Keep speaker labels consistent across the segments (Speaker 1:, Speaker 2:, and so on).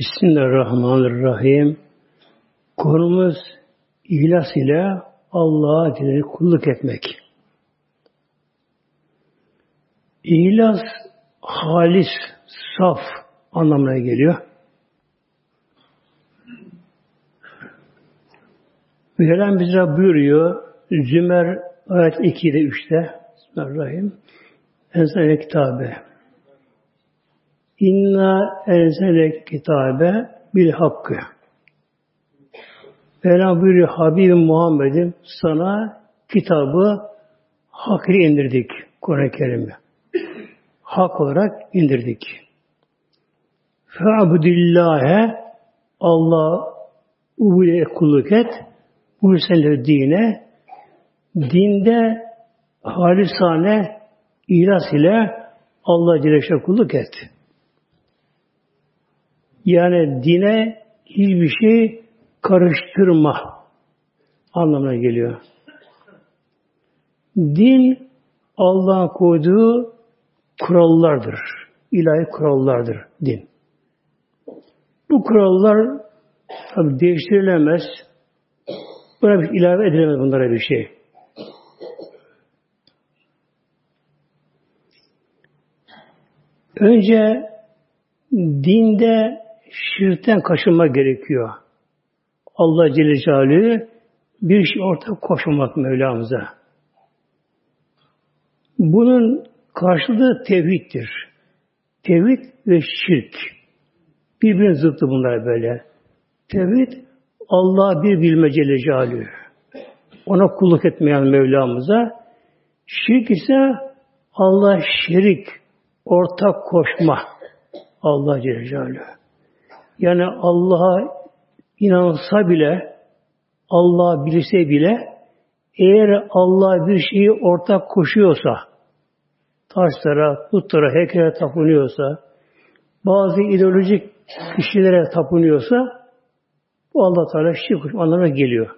Speaker 1: Bismillahirrahmanirrahim. Konumuz ihlas ile Allah'a dileri kulluk etmek. İhlas halis, saf anlamına geliyor. Mevlam bize buyuruyor Zümer ayet 2'de 3'te Bismillahirrahmanirrahim. Enzele kitabe. İnna enzele kitabe bil hakkı. Mevlam buyuruyor Habibim Muhammed'im sana kitabı hak indirdik Kur'an-ı Kerim'i. Hak olarak indirdik. Fe'abudillâhe Allah ubudiyet kulluk et. Bu dine dinde halisane ihlas ile Allah Celle kulluk et. Yani dine hiçbir şey karıştırma anlamına geliyor. Din Allah'ın koyduğu kurallardır. İlahi kurallardır din. Bu kurallar tabi değiştirilemez. Buna bir ilave edilemez bunlara bir şey. Önce dinde şirkten kaçınma gerekiyor. Allah Celle Celaluhu bir şey ortak koşmamak Mevlamıza. Bunun karşılığı tevhiddir. Tevhid ve şirk. Birbirine zıttı bunlar böyle. Tevhid Allah bir bilme Celle Celaluhu. Ona kulluk etmeyen Mevlamıza. Şirk ise Allah şerik, ortak koşma. Allah Celle Celaluhu. Yani Allah'a inansa bile, Allah bilse bile, eğer Allah bir şeyi ortak koşuyorsa, taşlara, putlara, heykele tapınıyorsa, bazı ideolojik kişilere tapınıyorsa, bu Allah Teala şirk anlamına geliyor.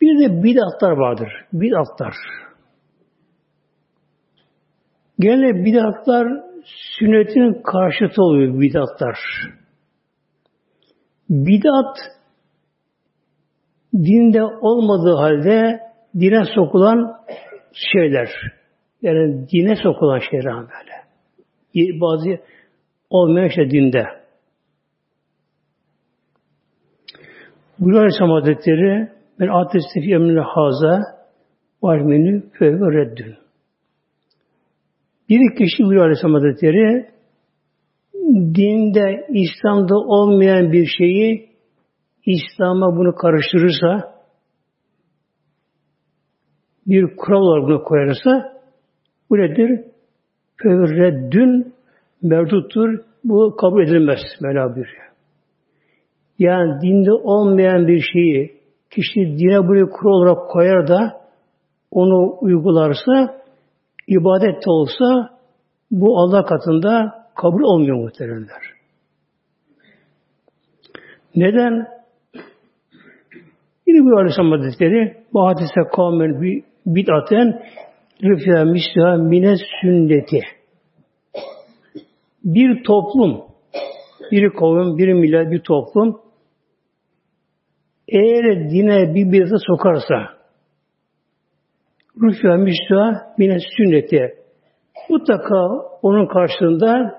Speaker 1: Bir de bid'atlar vardır. Bid'atlar. Gene bid'atlar sünnetin karşıtı oluyor bid'atlar. Bid'at dinde olmadığı halde dine sokulan şeyler. Yani dine sokulan şeyler böyle. Bazı olmayan şey dinde. Buyuruyor Aleyhisselam Hazretleri ben atesti fi emrine haza var menü fevve reddün. Bir kişi buyuruyor Aleyhisselam Hazretleri dinde, İslam'da olmayan bir şeyi İslam'a bunu karıştırırsa bir kural olarak bunu koyarsa bu nedir? Fevreddün merduttur. Bu kabul edilmez. Mevla buyuruyor. Yani dinde olmayan bir şeyi kişi dine bunu kural olarak koyar da onu uygularsa ibadet de olsa bu Allah katında kabul olmuyor muhteremler. Neden? Yine bu Aleyhisselam Hazretleri bu hadise kavmen bid'aten rüfya misla mine sünneti. Bir toplum, bir kavim, bir millet, bir toplum eğer dine bir bidatı sokarsa rüfya misla mine sünneti mutlaka onun karşılığında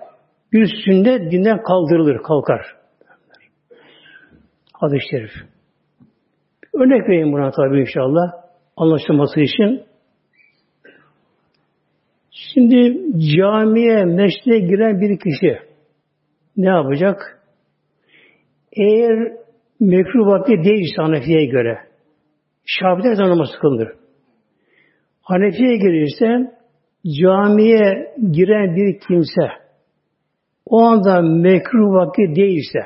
Speaker 1: bir sünnet dinden kaldırılır, kalkar. Hadis-i şerif. Örnek vereyim buna tabi inşallah. Anlaşılması için. Şimdi camiye, meşte giren bir kişi ne yapacak? Eğer mekruh vakti değilse Hanefi'ye göre Şafi'de namaz kılınır. Hanefi'ye gelirse camiye giren bir kimse o anda mekruh vakti değilse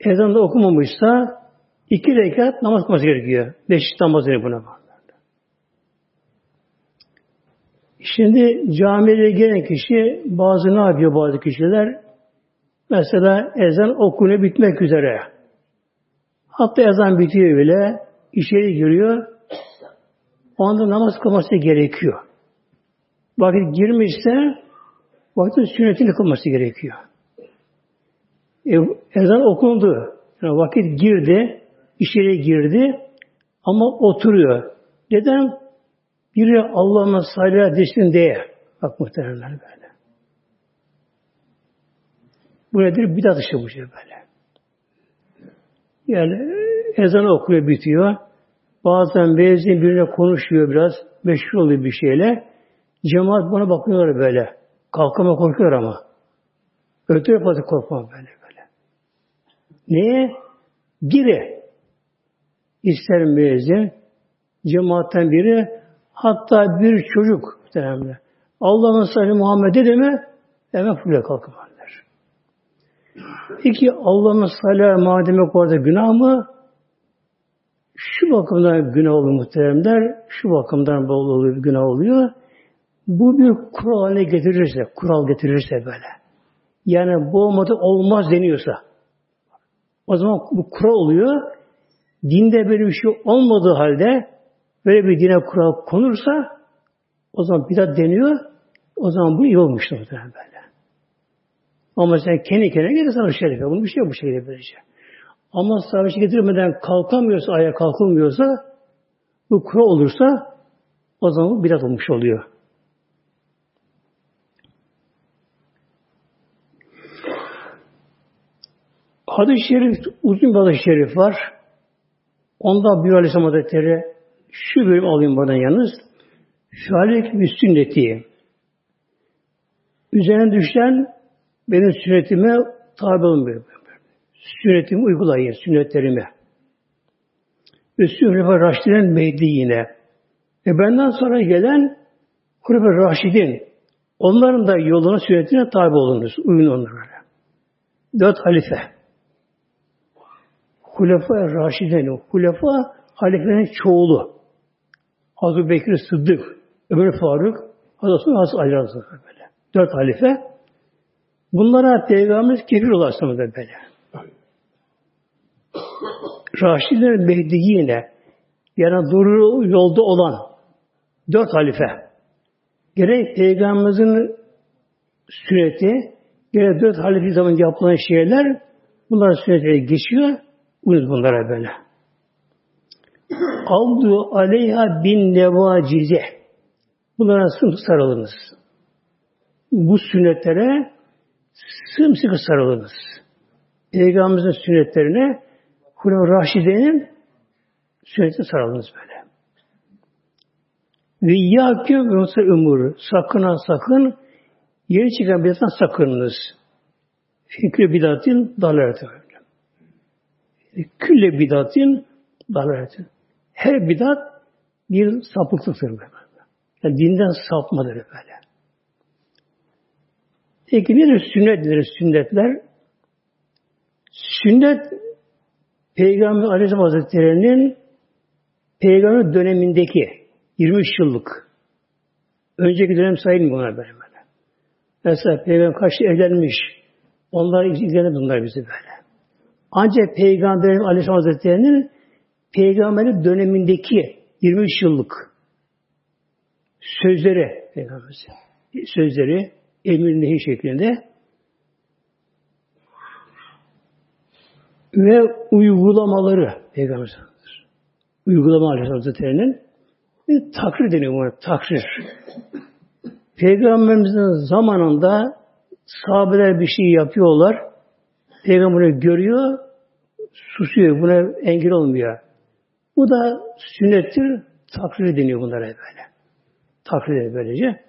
Speaker 1: ezan da okumamışsa iki rekat namaz kılması gerekiyor. Beş namaz buna Şimdi camiye gelen kişi bazı ne yapıyor bazı kişiler? Mesela ezan okunuyor bitmek üzere. Hatta ezan bitiyor bile içeri giriyor. O anda namaz kılması gerekiyor. vakit girmişse vaktin sünnetini kılması gerekiyor. E, ezan okundu. Yani vakit girdi, içeri girdi ama oturuyor. Neden? Biri Allah'ın salih desin diye. Bak muhteremler böyle. Bu nedir? Bidat dışı bu şey böyle. Yani ezan okuyor, bitiyor. Bazen müezzin birine konuşuyor biraz. Meşhur oluyor bir şeyle. Cemaat bana bakıyorlar böyle. Kalkama korkuyor ama. Öte yapmadı korkma böyle böyle. Neye? Biri. İster müezzin, cemaatten biri, hatta bir çocuk muhtemelen. Allah'ın salli Muhammed'e de mi? Hemen fulle kalkmalıdır. Peki Allah'ın salli madem orada günah mı? Şu bakımdan günah oluyor muhteremler, şu bakımdan bol oluyor, günah oluyor. Bu bir kural haline getirirse, kural getirirse böyle. Yani bu olmadı olmaz deniyorsa. O zaman bu kural oluyor. Dinde böyle bir şey olmadığı halde böyle bir dine kural konursa o zaman bidat deniyor. O zaman bu iyi olmuştur muhtemelen böyle. Ama sen kendi kendine gelirsen şerife. Bunun bir şey yok bu şekilde böylece. Ama sarhoş getirmeden kalkamıyorsa, ayağa kalkılmıyorsa, bu kura olursa o zaman bidat olmuş oluyor. Hadis-i şerif, uzun bir hadis-i şerif var. Onda bir Aleyhisselam Hazretleri şu bölüm alayım buradan yalnız. Şalik bir sünneti. Üzerine düşen benim sünnetime tabi olun sünnetimi uygulayın, sünnetlerimi. Ve Sührefe Raşid'in meydiğine. Ve benden sonra gelen Kurefe Raşid'in onların da yoluna, sünnetine tabi olunuz. Uyun onlara. Dört halife. Hulefa Raşid'in, Hulefa halifelerin çoğulu. Hazreti Bekir Sıddık, Ömer Faruk, Hazreti Hazreti Ali Hazreti böyle. Dört halife. Bunlara Peygamberimiz kefir ulaştırmadı böyle. Raşidler Mehdi'yine yani doğru yolda olan dört halife gerek Peygamberimizin sünneti gerek dört halife zaman yapılan şeyler bunlar sünnetleri geçiyor uyuz bunlara böyle. Abdu aleyha bin nevacize bunlara sımsıkı sarılınız. Bu sünnetlere sımsıkı sarılınız. Peygamberimizin sünnetlerine Hulefâ Raşide'nin sünnetine sarılınız böyle. Ve yâküm yoksa ömür. Sakın ha sakın yeni çıkan bidattan sakınınız. Fikri bidatin dalaleti. Külle bidatin dalaleti. Her bidat bir sapıklıktır böyle. Yani dinden sapmadır böyle. Peki nedir sünnetler? Sünnetler Sünnet Peygamber Aleyhisselam Hazretleri'nin Peygamber dönemindeki 23 yıllık önceki dönem sayılmıyor bunlar böyle. Mesela Peygamber kaçta evlenmiş onlar izlenir bunlar bizi böyle. Ancak Peygamber Aleyhisselam Hazretleri'nin Peygamberin dönemindeki 23 yıllık sözleri Peygamber'in sözleri emir nehi şeklinde ve uygulamaları Peygamber Uygulama Aleyhisselam Hazretleri'nin bir takrir deniyor buna, takrir. Peygamberimizin zamanında sahabeler bir şey yapıyorlar. Peygamber görüyor, susuyor. Buna engel olmuyor. Bu da sünnettir, takrir deniyor bunlara böyle. Takrir böylece.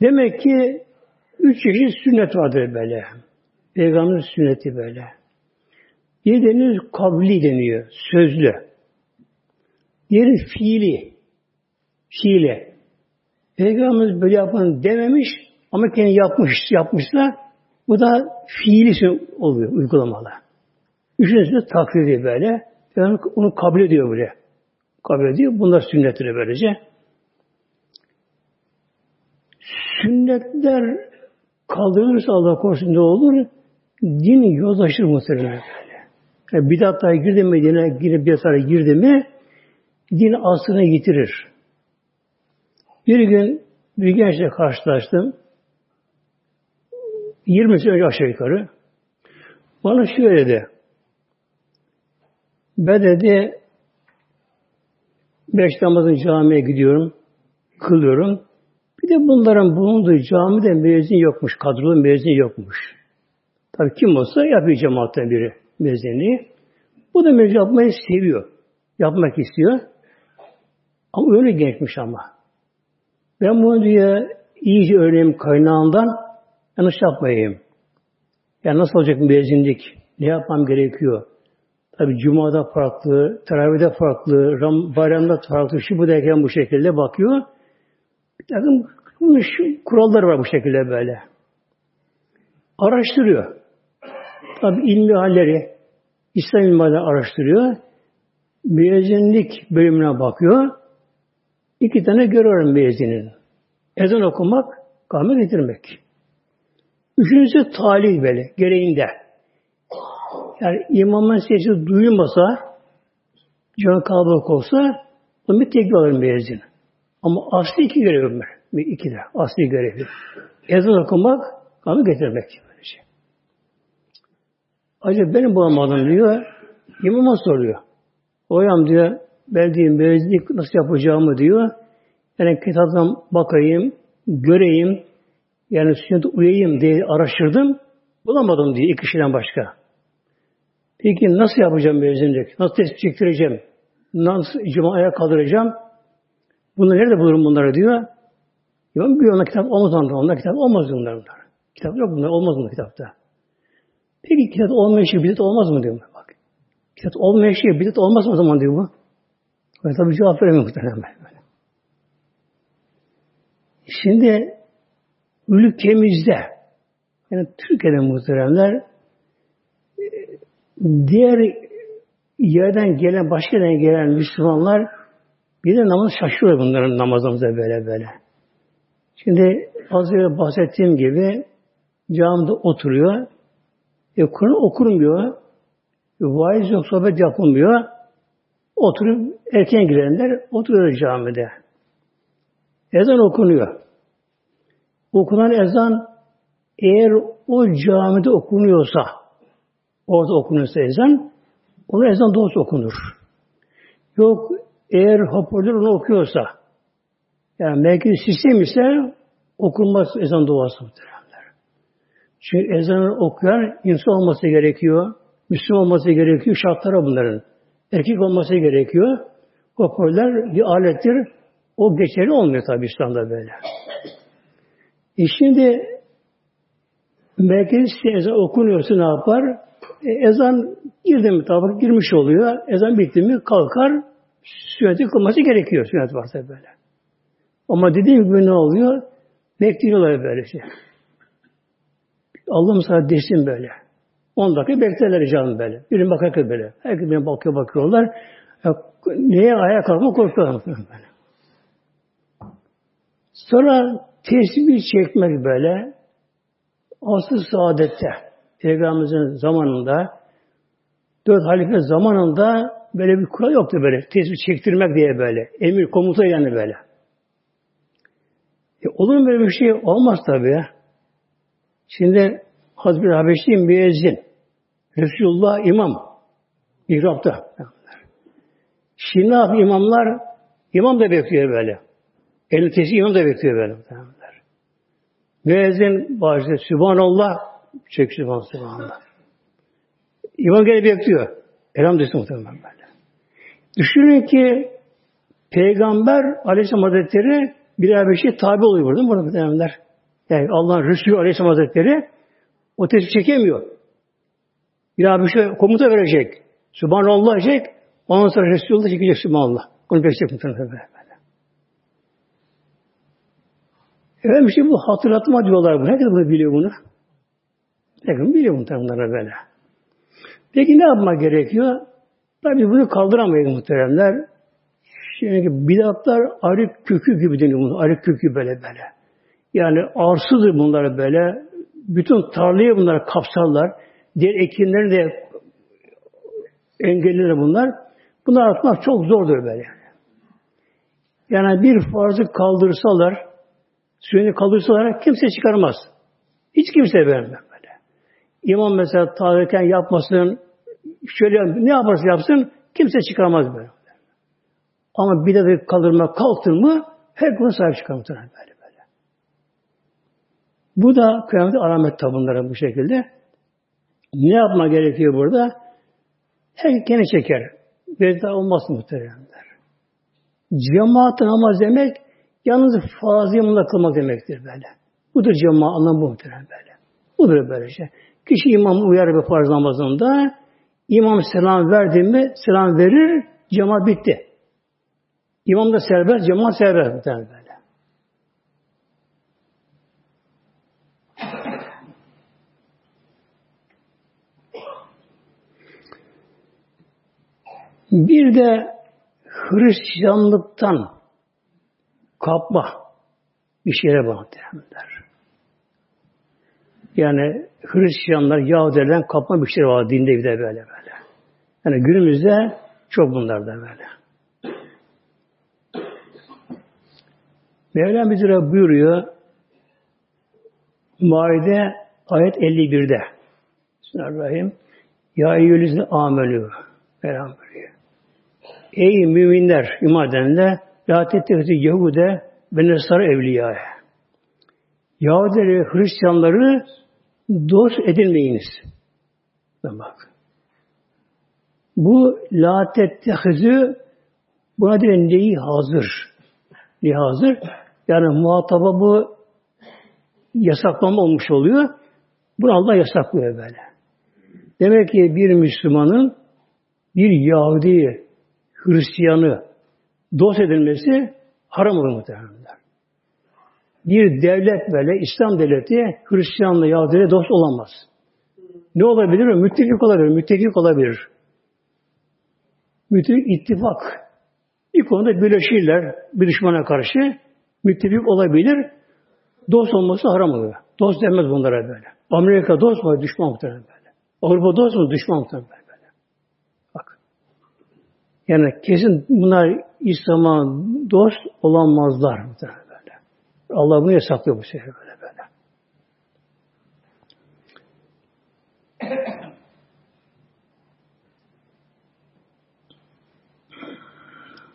Speaker 1: Demek ki Üç çeşit sünnet vardır böyle. Peygamberin sünneti böyle. Bir deniyor kavli deniyor, sözlü. Diğeri fiili, fiili. Peygamberimiz böyle yapın dememiş ama kendi yapmış, yapmışsa bu da fiili oluyor, uygulamalı. Üçüncüsü takdir ediyor böyle. Yani onu kabul ediyor böyle. Kabul ediyor. Bunlar sünnetleri böylece. Sünnetler kaldırılırsa Allah korusun ne olur? Din yozlaşır muhtemelen böyle. Yani bidatlara girdi mi, dine girip bidatlara girdi mi din aslını yitirir. Bir gün bir gençle karşılaştım. 20 sene önce aşağı yukarı. Bana şöyle dedi. Ben dedi beş namazın camiye gidiyorum, kılıyorum. Bir de bunların bulunduğu camide müezzin yokmuş, kadrolu müezzin yokmuş. Tabii kim olsa yapıyor cemaatten biri müezzinliği. Bu da müezzin yapmayı seviyor. Yapmak istiyor. Ama öyle gençmiş ama. Ben bunu diye iyice öğreneyim kaynağından yanlış yapmayayım. Yani nasıl olacak müezzinlik? Ne yapmam gerekiyor? Tabi Cuma'da farklı, teravihde farklı, Ram, bayramda farklı, şu bu derken bu şekilde bakıyor. Bir takım bunun şu kuralları var bu şekilde böyle. Araştırıyor. Tabi ilmi halleri, İslam ilmi halleri araştırıyor. Müezzinlik bölümüne bakıyor. İki tane görüyorum müezzinin. Ezan okumak, kâme getirmek. Üçüncüsü talih böyle, gereğinde. Yani imamın sesi duyulmasa, can kalabalık olsa, o bir tekbir alır müezzin. Ama asli iki görev var. İki de asli görevi. Ezan okumak, kanı getirmek. Böylece. Acaba benim bulamadım diyor. İmama soruyor. Hocam diyor, ben diyeyim müezzinlik nasıl yapacağımı diyor. Yani kitaptan bakayım, göreyim, yani sünnete uyayım diye araştırdım. Bulamadım diye iki kişiden başka. Peki nasıl yapacağım müezzinlik? Nasıl tespit çektireceğim? Nasıl cumaya kaldıracağım? Bunları nerede bulurum bunları diyor. İmam bir ona kitap olmaz onda. Onda kitap olmaz bunlar bunlar. Kitap yok bunlar. Olmaz bunlar kitapta. Peki kitap olmayan şey bidat olmaz mı diyor. Bak. Kitap olmayan şey bidat olmaz mı o zaman diyor bu. Ben tabii cevap veremiyorum muhtemelen. Şimdi ülkemizde yani Türkiye'de muhteremler diğer yerden gelen, başka yerden gelen Müslümanlar bir de namaz şaşırıyor bunların namazımıza böyle böyle. Şimdi az önce bahsettiğim gibi camide oturuyor. E, Kur'an okunmuyor. E, vaiz yok, sohbet yapılmıyor. Oturup erken girenler oturuyor camide. Ezan okunuyor. Okunan ezan eğer o camide okunuyorsa orada okunuyorsa ezan onu ezan doğrusu okunur. Yok eğer hoparlör onu okuyorsa yani merkez sistem ise okunmaz ezan duası muhtemelenler. Çünkü ezanı okuyan insan olması gerekiyor. Müslüman olması gerekiyor. Şartları bunların. Erkek olması gerekiyor. Hoparlör bir alettir. O geçerli olmuyor tabi İslam'da böyle. E şimdi merkez ezan okunuyorsa ne yapar? E, ezan girdi mi tabi girmiş oluyor. Ezan bitti mi kalkar sünneti kılması gerekiyor sünnet varsa böyle. Ama dediğim gibi ne oluyor? Bekliyorlar böyle şey. Allah sana desin böyle. 10 dakika beklerler canım böyle. Birini bakarken böyle. Herkes birine bakıyor bakıyorlar. Ya, neye ayağa kalkma korkuyorlar böyle. Sonra tesbih çekmek böyle asıl saadette Peygamberimizin zamanında dört halife zamanında böyle bir kural yoktu böyle. Tesbih çektirmek diye böyle. Emir, komuta yani böyle. E, olur mu böyle bir şey? Olmaz tabii ya. Şimdi Hazreti Habeşli müezzin. Resulullah imam. İhrapta. Şimdi ne imamlar? İmam da bekliyor böyle. Elin tesi imam da bekliyor böyle. Müezzin başlıyor. Sübhanallah. Çek Sübhan, Sübhanallah. İmam gene bekliyor. Elham desin muhtemelen böyle. Düşünün ki Peygamber Aleyhisselam Hazretleri birer bir şey tabi oluyor burada burada muhtemelenler. Yani Allah'ın Resulü Aleyhisselam Hazretleri o tespih çekemiyor. Bir bir şey komuta verecek. Sübhanallah diyecek. Ondan sonra Resulullah çekecek Sübhanallah. Onu bekleyecek muhtemelen böyle. Efendim işte bu hatırlatma diyorlar bu. Herkes bunu biliyor bunu. Herkes biliyor bunları böyle. Peki ne yapmak gerekiyor? Tabi bunu kaldıramayız muhteremler. Şimdi bidatlar arık kökü gibi deniyor bunu. Arık kökü böyle böyle. Yani arsızdır bunlar böyle. Bütün tarlayı bunlar kapsarlar. Diğer ekinleri de engelliler bunlar. Bunlar atmak çok zordur böyle. Yani bir farzı kaldırsalar, sünnet kaldırsalar kimse çıkarmaz. Hiç kimse böyle. İmam mesela tavreken yapmasın, şöyle ne yaparsa yapsın kimse çıkarmaz böyle. Ama bir de kaldırma kalktın mı her konu sahip çıkar böyle böyle. Bu da kıyamet alamet tabunları bu şekilde. Ne yapma gerekiyor burada? Her gene çeker. Bir daha olmaz muhteremler. Cemaat namaz demek yalnız fazla kılmak demektir böyle. Budur cemaat anlamı muhterem böyle. Budur böyle şey. Kişi imam uyar bir farz namazında imam selam verdi mi selam verir cemaat bitti. İmam da serbest, cemaat serbest muhterem böyle. Bir de Hristiyanlıktan kapma bir şeye baktılar. Yani Hristiyanlar, Yahudilerden kapma şey var dinde bir de böyle böyle. Yani günümüzde çok bunlar da böyle. Mevlam bize buyuruyor Maide ayet 51'de Bismillahirrahmanirrahim Ya eyyülüzü amelü Mevlam buyuruyor. Ey müminler, iman edenler, la tettehizi Yahude ve Nesara evliyaya. Yahudileri, Hristiyanları dost edinmeyiniz. Bak. Bu la tettehizi buna diren neyi hazır? Neyi hazır? Yani muhataba bu yasaklama olmuş oluyor. Bunu Allah yasaklıyor böyle. Demek ki bir Müslümanın bir Yahudi Hristiyanı dost edilmesi haram olur muhtemelen. Bir devlet böyle, İslam devleti Hristiyanla Yahudi'yle dost olamaz. Ne olabilir? Müttefik olabilir, müttefik olabilir. Müttefik ittifak. Bir konuda birleşirler bir düşmana karşı. Müttefik olabilir. Dost olması haram oluyor. Dost demez bunlara böyle. Amerika dost mu? Düşman muhtemelen böyle. Avrupa dost mu? Düşman muhtemelen böyle. Yani kesin bunlar İslam'a dost olamazlar. Böyle. Allah bunu yasaklıyor bu sefer böyle böyle.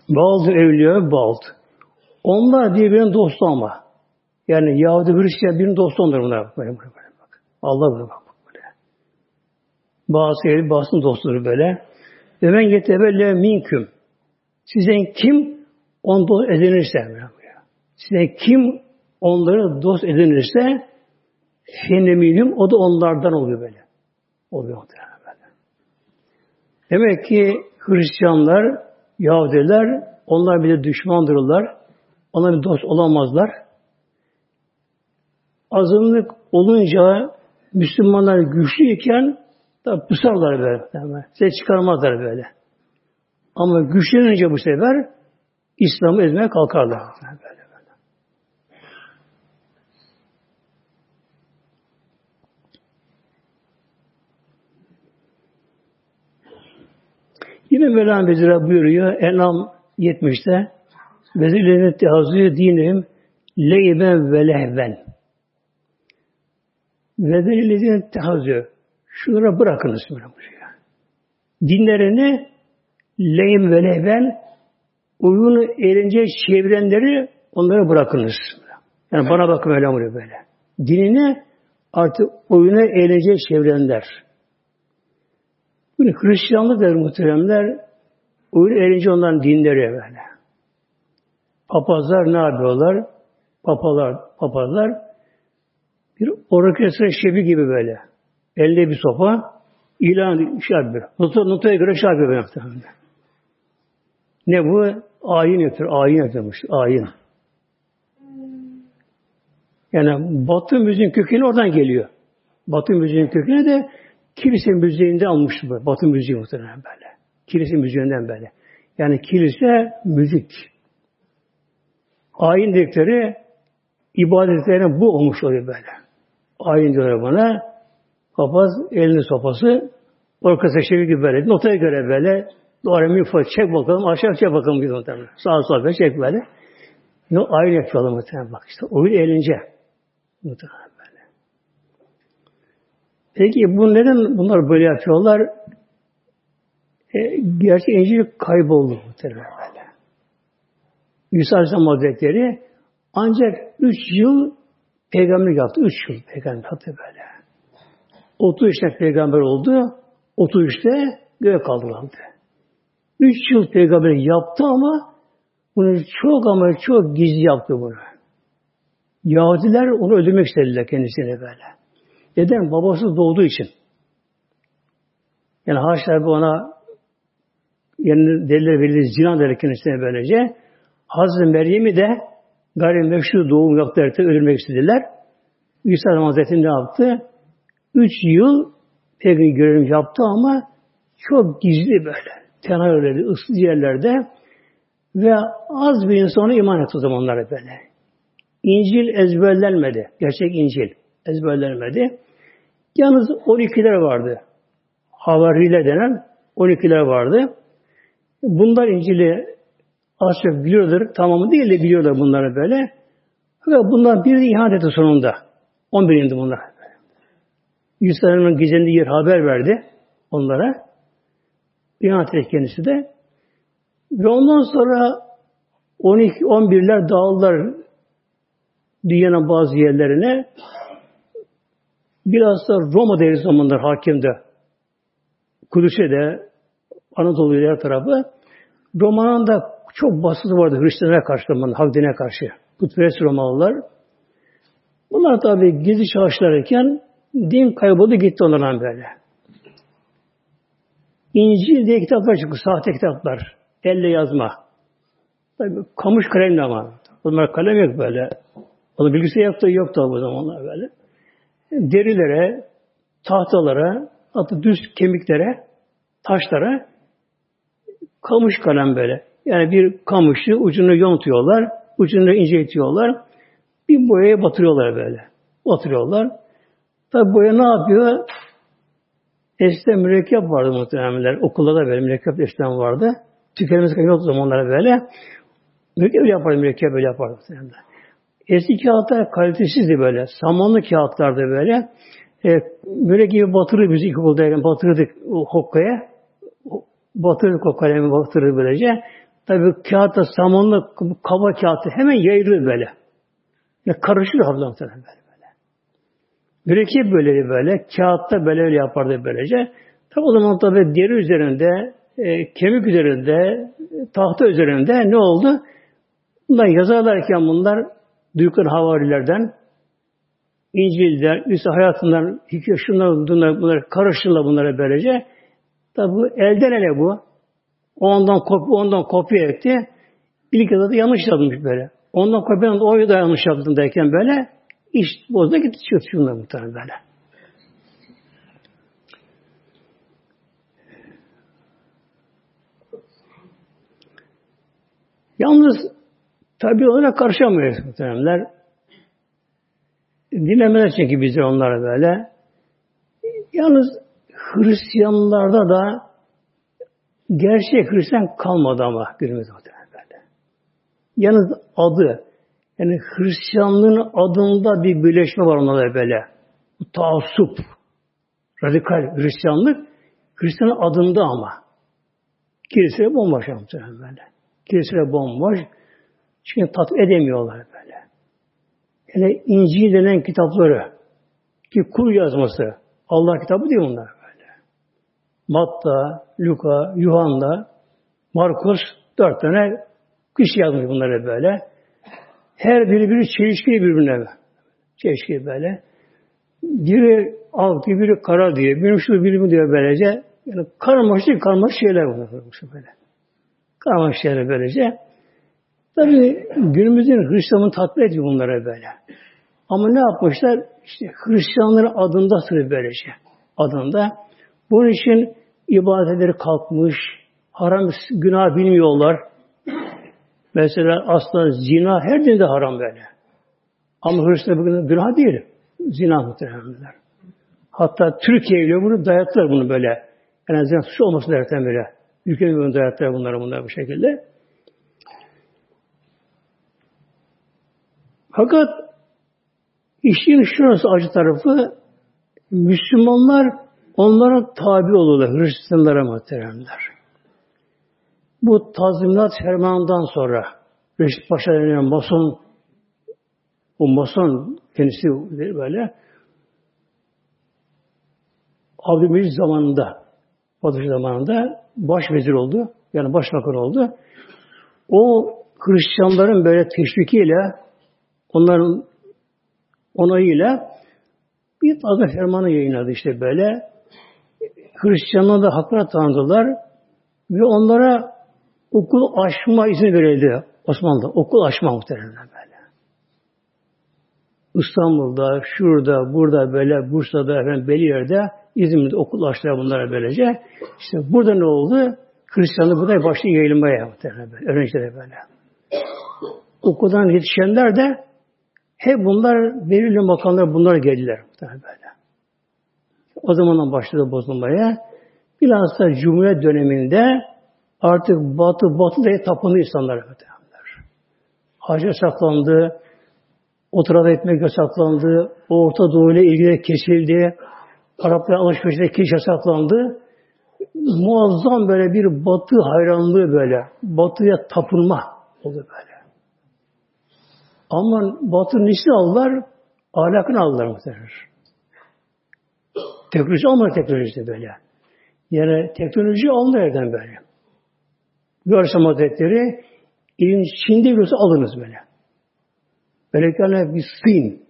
Speaker 1: Bazı evliya bazı. Onlar birbirinin dostu ama. Yani Yahudi Hristiyan birinin dostu onlar bunlar. Böyle, böyle, böyle, bak. Allah bunu bak. Böyle. Bazı evli bazısının dostları böyle. Ve men yetebelle minküm. Sizden kim on dost edinirse Sizden kim onları dost edinirse feneminim o da onlardan oluyor böyle. Oluyor böyle. Demek ki Hristiyanlar, Yahudiler onlar bile düşmandırlar. Onlar bir dost olamazlar. Azınlık olunca Müslümanlar güçlüyken Tabi pusarlar böyle. Yani. Size çıkarmazlar böyle. Ama güçlenince bu sefer İslam'ı ezmeye kalkarlar böyle. Yine Mevlam Bezira buyuruyor Enam 70'te Vezirlerin tehazü dinim leyben ve lehven. Vezirlerin tehazü Şunlara bırakınız buyuruyor. Dinlerini lehim ve lehben uygun eğlence çevirenleri onlara bırakınız. Yani bana bakın öyle böyle. Dinini artık oyuna eğlence çevirenler. Bunu Hristiyanlık der muhteremler oyun eğlence onların dinleri böyle. Papazlar ne yapıyorlar? Papalar, papazlar bir orkestra şefi gibi böyle. Elde bir sopa ilan şey yapıyor. Nota, notaya göre şey yapıyor. Ne bu? Ayin yapıyor. Ayin yapıyormuş. Ayin. Yani Batı müziğin kökeni oradan geliyor. Batı müziğin kökeni de kilise müziğinde almış bu. Batı müziği muhtemelen böyle. Kilise müziğinden böyle. Yani kilise müzik. Ayin dedikleri ibadetlerine bu olmuş oluyor böyle. Ayin diyorlar bana. Papaz elini sopası orkası şefi gibi böyle notaya göre böyle doğru mi çek bakalım aşağı çek bakalım bir notaya. Sağa sola çek böyle. Ne ayrı yapıyorlar muhtemelen bak işte. Oyun eğlence. Muhtemelen böyle. Peki bu neden bunlar böyle yapıyorlar? E, gerçi İncil kayboldu muhtemelen böyle. Yusuf Aleyhisselam Hazretleri ancak üç yıl peygamberlik yaptı. Üç yıl peygamber yaptı böyle. 30 yaşında peygamber oldu. 33'te göğe kaldırıldı. Üç yıl peygamber yaptı ama bunu çok ama çok gizli yaptı bunu. Yahudiler onu öldürmek istediler kendisine böyle. Neden? Babası doğduğu için. Yani haşa ona yani deliller verildi zina der kendisine böylece. Hazreti Meryem'i de gayrimeşru doğum yaptı öldürmek istediler. İsa Hazretleri ne yaptı? Üç yıl peygamber görev yaptı ama çok gizli böyle. Tenha öyleydi, ıssız yerlerde ve az bir insana iman etti o zamanlara böyle. İncil ezberlenmedi. Gerçek İncil ezberlenmedi. Yalnız 12'ler vardı. Havariler denen 12'ler vardı. Bunlar İncil'i az çok biliyordur. Tamamı değil de biliyorlar bunları böyle. Ve bundan biri de ihanet etti sonunda. 11 indi bunlar. Yusuf Aleyhisselam'ın gizlendiği yer haber verdi onlara. İhanet etti kendisi de. Ve ondan sonra 12 11'ler dağıldılar dünyanın bazı yerlerine. Biraz da Roma devri zamanlar hakimde. Kudüs'e de Anadolu'ya her tarafı. Roma'nın da çok baskısı vardı Hristiyanlara karşı, hak dine karşı. Kutperest Romalılar. Bunlar tabi gizli çalışlarken din kayboldu gitti onlardan böyle. İncil diye kitaplar çıktı, sahte kitaplar. Elle yazma. Tabii kamış kalemle ama. Bunlar kalem yok böyle. Onun bilgisayar yoktu, yoktu o zamanlar böyle. Derilere, tahtalara, hatta düz kemiklere, taşlara kamış kalem böyle. Yani bir kamışı ucunu yontuyorlar, ucunu inceltiyorlar. Bir boyaya batırıyorlar böyle. Batırıyorlar. Tabi boya ne yapıyor? Eskiden mürekkep vardı muhtemelenler. Okulda da böyle mürekkep eskiden vardı. Tükenmesi yok zamanlara böyle. Mürekkep yapardı, mürekkep böyle yapardı. Eski kağıtlar kalitesizdi böyle. Samanlı kağıtlardı böyle. E, mürekkebi batırır biz ilkokuldayken batırırdık o hokkaya. Batırırdık o kalemi batırır böylece. Tabi kağıtta samanlı kaba kağıtı hemen yayılır böyle. Ne karışır hafızam böyle böyle. Mürekkep böyle böyle. Kağıtta böyle öyle yapardı böylece. Tabi o zaman tabi deri üzerinde, e, kemik üzerinde, tahta üzerinde ne oldu? Bunlar yazarlarken bunlar duydukları havarilerden İncil'den, İsa hayatından, hikaye şunlar, bunlar, bunlar karıştırırlar bunlara böylece. Tabi bu elden ele bu. Ondan kopya, ondan kopya etti. İlk da yanlış yazmış böyle. Ondan kopya, o da yanlış yaptım derken böyle iş bozda gitti çıktı şunlar muhtemelen böyle. Yalnız tabi onlara karışamıyoruz muhtemelenler. Dinlemeler çünkü bizi onlara böyle. Yalnız Hristiyanlarda da gerçek Hristiyan kalmadı ama günümüzde böyle. Yalnız adı yani Hristiyanlığın adında bir birleşme var onlarda böyle. Bu taassup, radikal Hristiyanlık Hristiyan adında ama. Kiliseye bomboş muhtemelen böyle. Kiliseye bomboş. Çünkü tat edemiyorlar böyle. Yani İncil denen kitapları ki kul yazması Allah kitabı değil bunlar böyle. Matta, Luka, Yuhanna, Markus dört tane kişi yazmış bunları böyle. Her biri biri çelişkili birbirine. Çelişkili böyle. Biri altı, biri kara diyor. Biri şu, biri bu diyor böylece. Yani karmaşık karmaşık şeyler bunlar böyle. Karmaşık şeyler böylece. Tabi günümüzün Hristiyanlığı tatmin ediyor bunlara böyle. Ama ne yapmışlar? İşte Hristiyanların adında sırrı böylece. Adında. Bunun için ibadetleri kalkmış, haram günah bilmiyorlar. Mesela aslında zina her dinde haram böyle. Ama Hristiyan bugün günah değil. Zina muhtemelenler. Hatta Türkiye ile bunu dayattılar bunu böyle. En azından suç olması derken böyle. Ülkenin bunu dayattılar bunları bunlar bu şekilde. Fakat işin şurası acı tarafı Müslümanlar onlara tabi olurlar. Hristiyanlara muhteremler. Bu tazminat fermanından sonra Reşit Paşa denilen mason o mason kendisi böyle Abdülmecid zamanında Padişah zamanında başvezir oldu. Yani başbakan oldu. O Hristiyanların böyle teşvikiyle onların onayıyla bir tazminat fermanı yayınladı işte böyle. Hristiyanlara da haklar tanıdılar ve onlara okul açma izni verildi Osmanlı'da. Okul açma muhtemelen böyle. İstanbul'da, şurada, burada böyle, Bursa'da, efendim, belli yerde İzmir'de okul açtılar bunlara böylece. İşte burada ne oldu? Hristiyanlık burada başladı yayılmaya muhtemelen böyle. Öğrencilere böyle. Okuldan yetişenler de hep bunlar belirli makamlar bunlar geldiler böyle. O zamandan başladı bozulmaya. Bilhassa Cumhuriyet döneminde artık batı batı diye tapındı insanlar muhtemelen. Hac yasaklandı, oturada etmek yasaklandı, Orta Doğu ile ilgili kesildi, Araplar alışverişte keş yasaklandı. Muazzam böyle bir batı hayranlığı böyle, batıya tapınma oldu böyle. Ama batı nesini aldılar? Ahlakını aldılar muhtemelen. Teknoloji almadı teknolojide böyle. Yani teknoloji aldı yerden böyle. Görsem Hazretleri İlim Çin'de biliyorsa alınız böyle. Meleklerle bir Sin.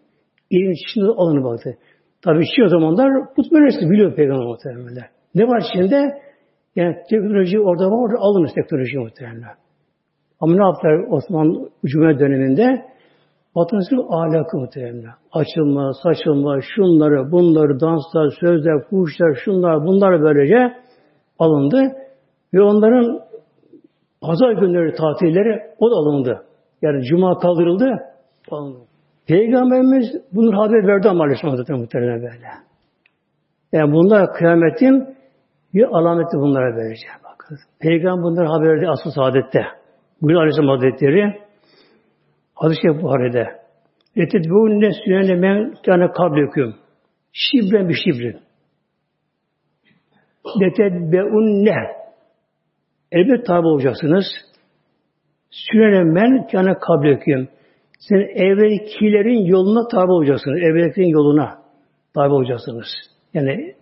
Speaker 1: İlim Çin'de alını baktı. Tabi Çin o zamanlar putperest biliyor peygamber muhtemelen. Ne var Çin'de? Yani teknoloji orada var, orada alınız teknoloji muhtemelen. Ama ne yaptılar Osmanlı Cumhuriyet döneminde? Batının ahlakı muhtemelen. Açılma, saçılma, şunları, bunları, danslar, sözler, kuşlar, şunlar, bunlar böylece alındı. Ve onların Pazar günleri tatilleri o da alındı. Yani cuma kaldırıldı. Alındı. Peygamberimiz bunu haber verdi ama Aleyhisselam Hazretleri muhtemelen böyle. Yani bunlar kıyametin bir alameti bunlara vereceğim. Bakın. Peygamber bunları haber verdi asıl saadette. Buyur Aleyhisselam Hazretleri Hadis-i Şerif Buhari'de Etedbeunne sünene men kâne kableküm şibren bir şibrin Letedbeunne Elbet tabi olacaksınız. Sürene men kâne kableküm. Sen evvelkilerin yoluna tabi olacaksınız. Evvelkilerin yoluna tabi olacaksınız. Yani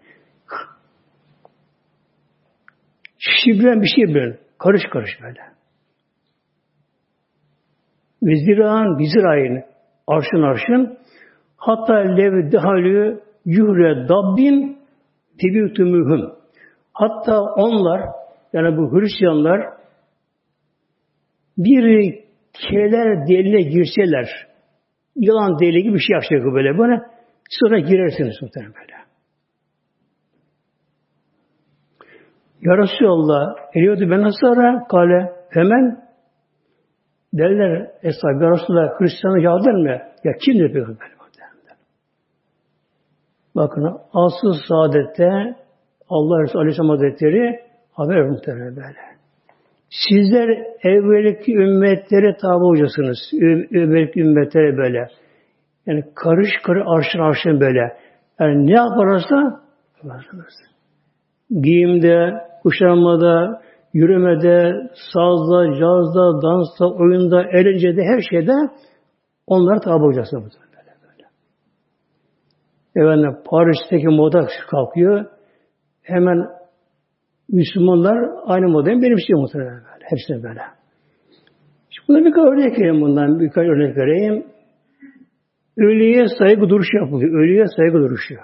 Speaker 1: şibren bir şibren. Karış karış böyle. Ve ziraan arşın arşın hatta lev dehalü yuhre dabbin tebiyütümühüm. Hatta onlar yani bu Hristiyanlar bir keler deline girseler, yılan deli gibi bir şey yapacak böyle bana, sonra girersiniz muhtemelen böyle. Ya Resulallah, eliyordu ben nasara kale hemen derler Eshab-ı Ya Resulallah Hristiyanı yağdır mı? Ya kimdir peygamber? Bakın asıl saadette Allah Resulü Aleyhisselam Hazretleri Haber muhtemelen böyle. Sizler evvelki ümmetlere tabi olacaksınız. Evvelki ümmetlere böyle. Yani karış karış arşın arşın böyle. Yani ne yaparsa yaparsınız. Giyimde, kuşanmada, yürümede, sazda, cazda, dansta, oyunda, eğlencede, her şeyde onlara tabi olacaksınız. Böyle, böyle. Efendim, Paris'teki moda kalkıyor. Hemen Müslümanlar aynı modeli benimsiyor muhtemelen böyle. Hepsine böyle. Şimdi buna birkaç örnek vereyim bundan. Birkaç örnek vereyim. Ölüye saygı duruşu yapılıyor. Ölüye saygı duruşu.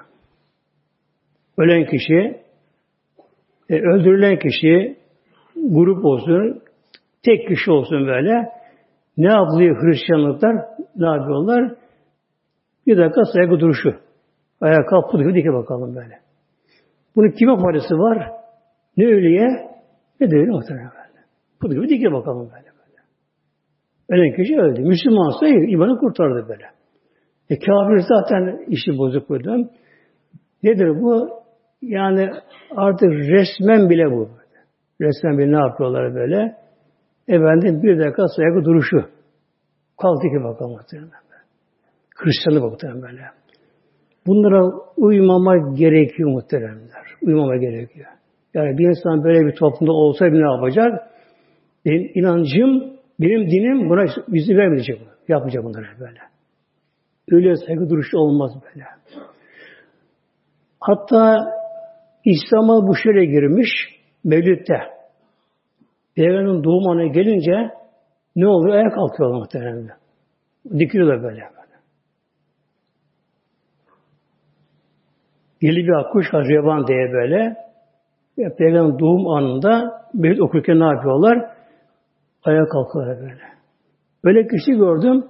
Speaker 1: Ölen kişi, e, öldürülen kişi grup olsun, tek kişi olsun böyle ne yapılıyor Hristiyanlıklar? Ne yapıyorlar? Bir dakika saygı duruşu. Ayağa kalk, put gibi dike bakalım böyle. Bunun kime faydası var? Ne ölüye ne de öyle muhtemelen böyle. Bu gibi dike bakalım böyle böyle. Ölen kişi öldü. Müslümansa imanı kurtardı böyle. E kafir zaten işi bozuk burada. Nedir bu? Yani artık resmen bile bu. Resmen bile ne yapıyorlar böyle? Efendim bir dakika saygı duruşu. Kalktı ki bakalım muhtemelen. Hristiyanlık muhtemelen böyle. Bunlara uymama gerekiyor muhteremler. Uymama gerekiyor. Yani bir insan böyle bir toplumda olsa ne yapacak? Benim inancım, benim dinim buna yüzü vermeyecek. Yapmayacak bunları böyle. Öyle saygı duruşu olmaz böyle. Hatta İslam'a bu şöyle girmiş, Mevlüt'te. Peygamberin doğum anı gelince ne oluyor? Ayak kalkıyorlar muhtemelen. Dikiliyorlar böyle. Deli bir akkuş var Revan diye böyle. Ya, Peygamber doğum anında Mevlüt okurken ne yapıyorlar? Ayağa kalkıyorlar böyle. Böyle kişi gördüm.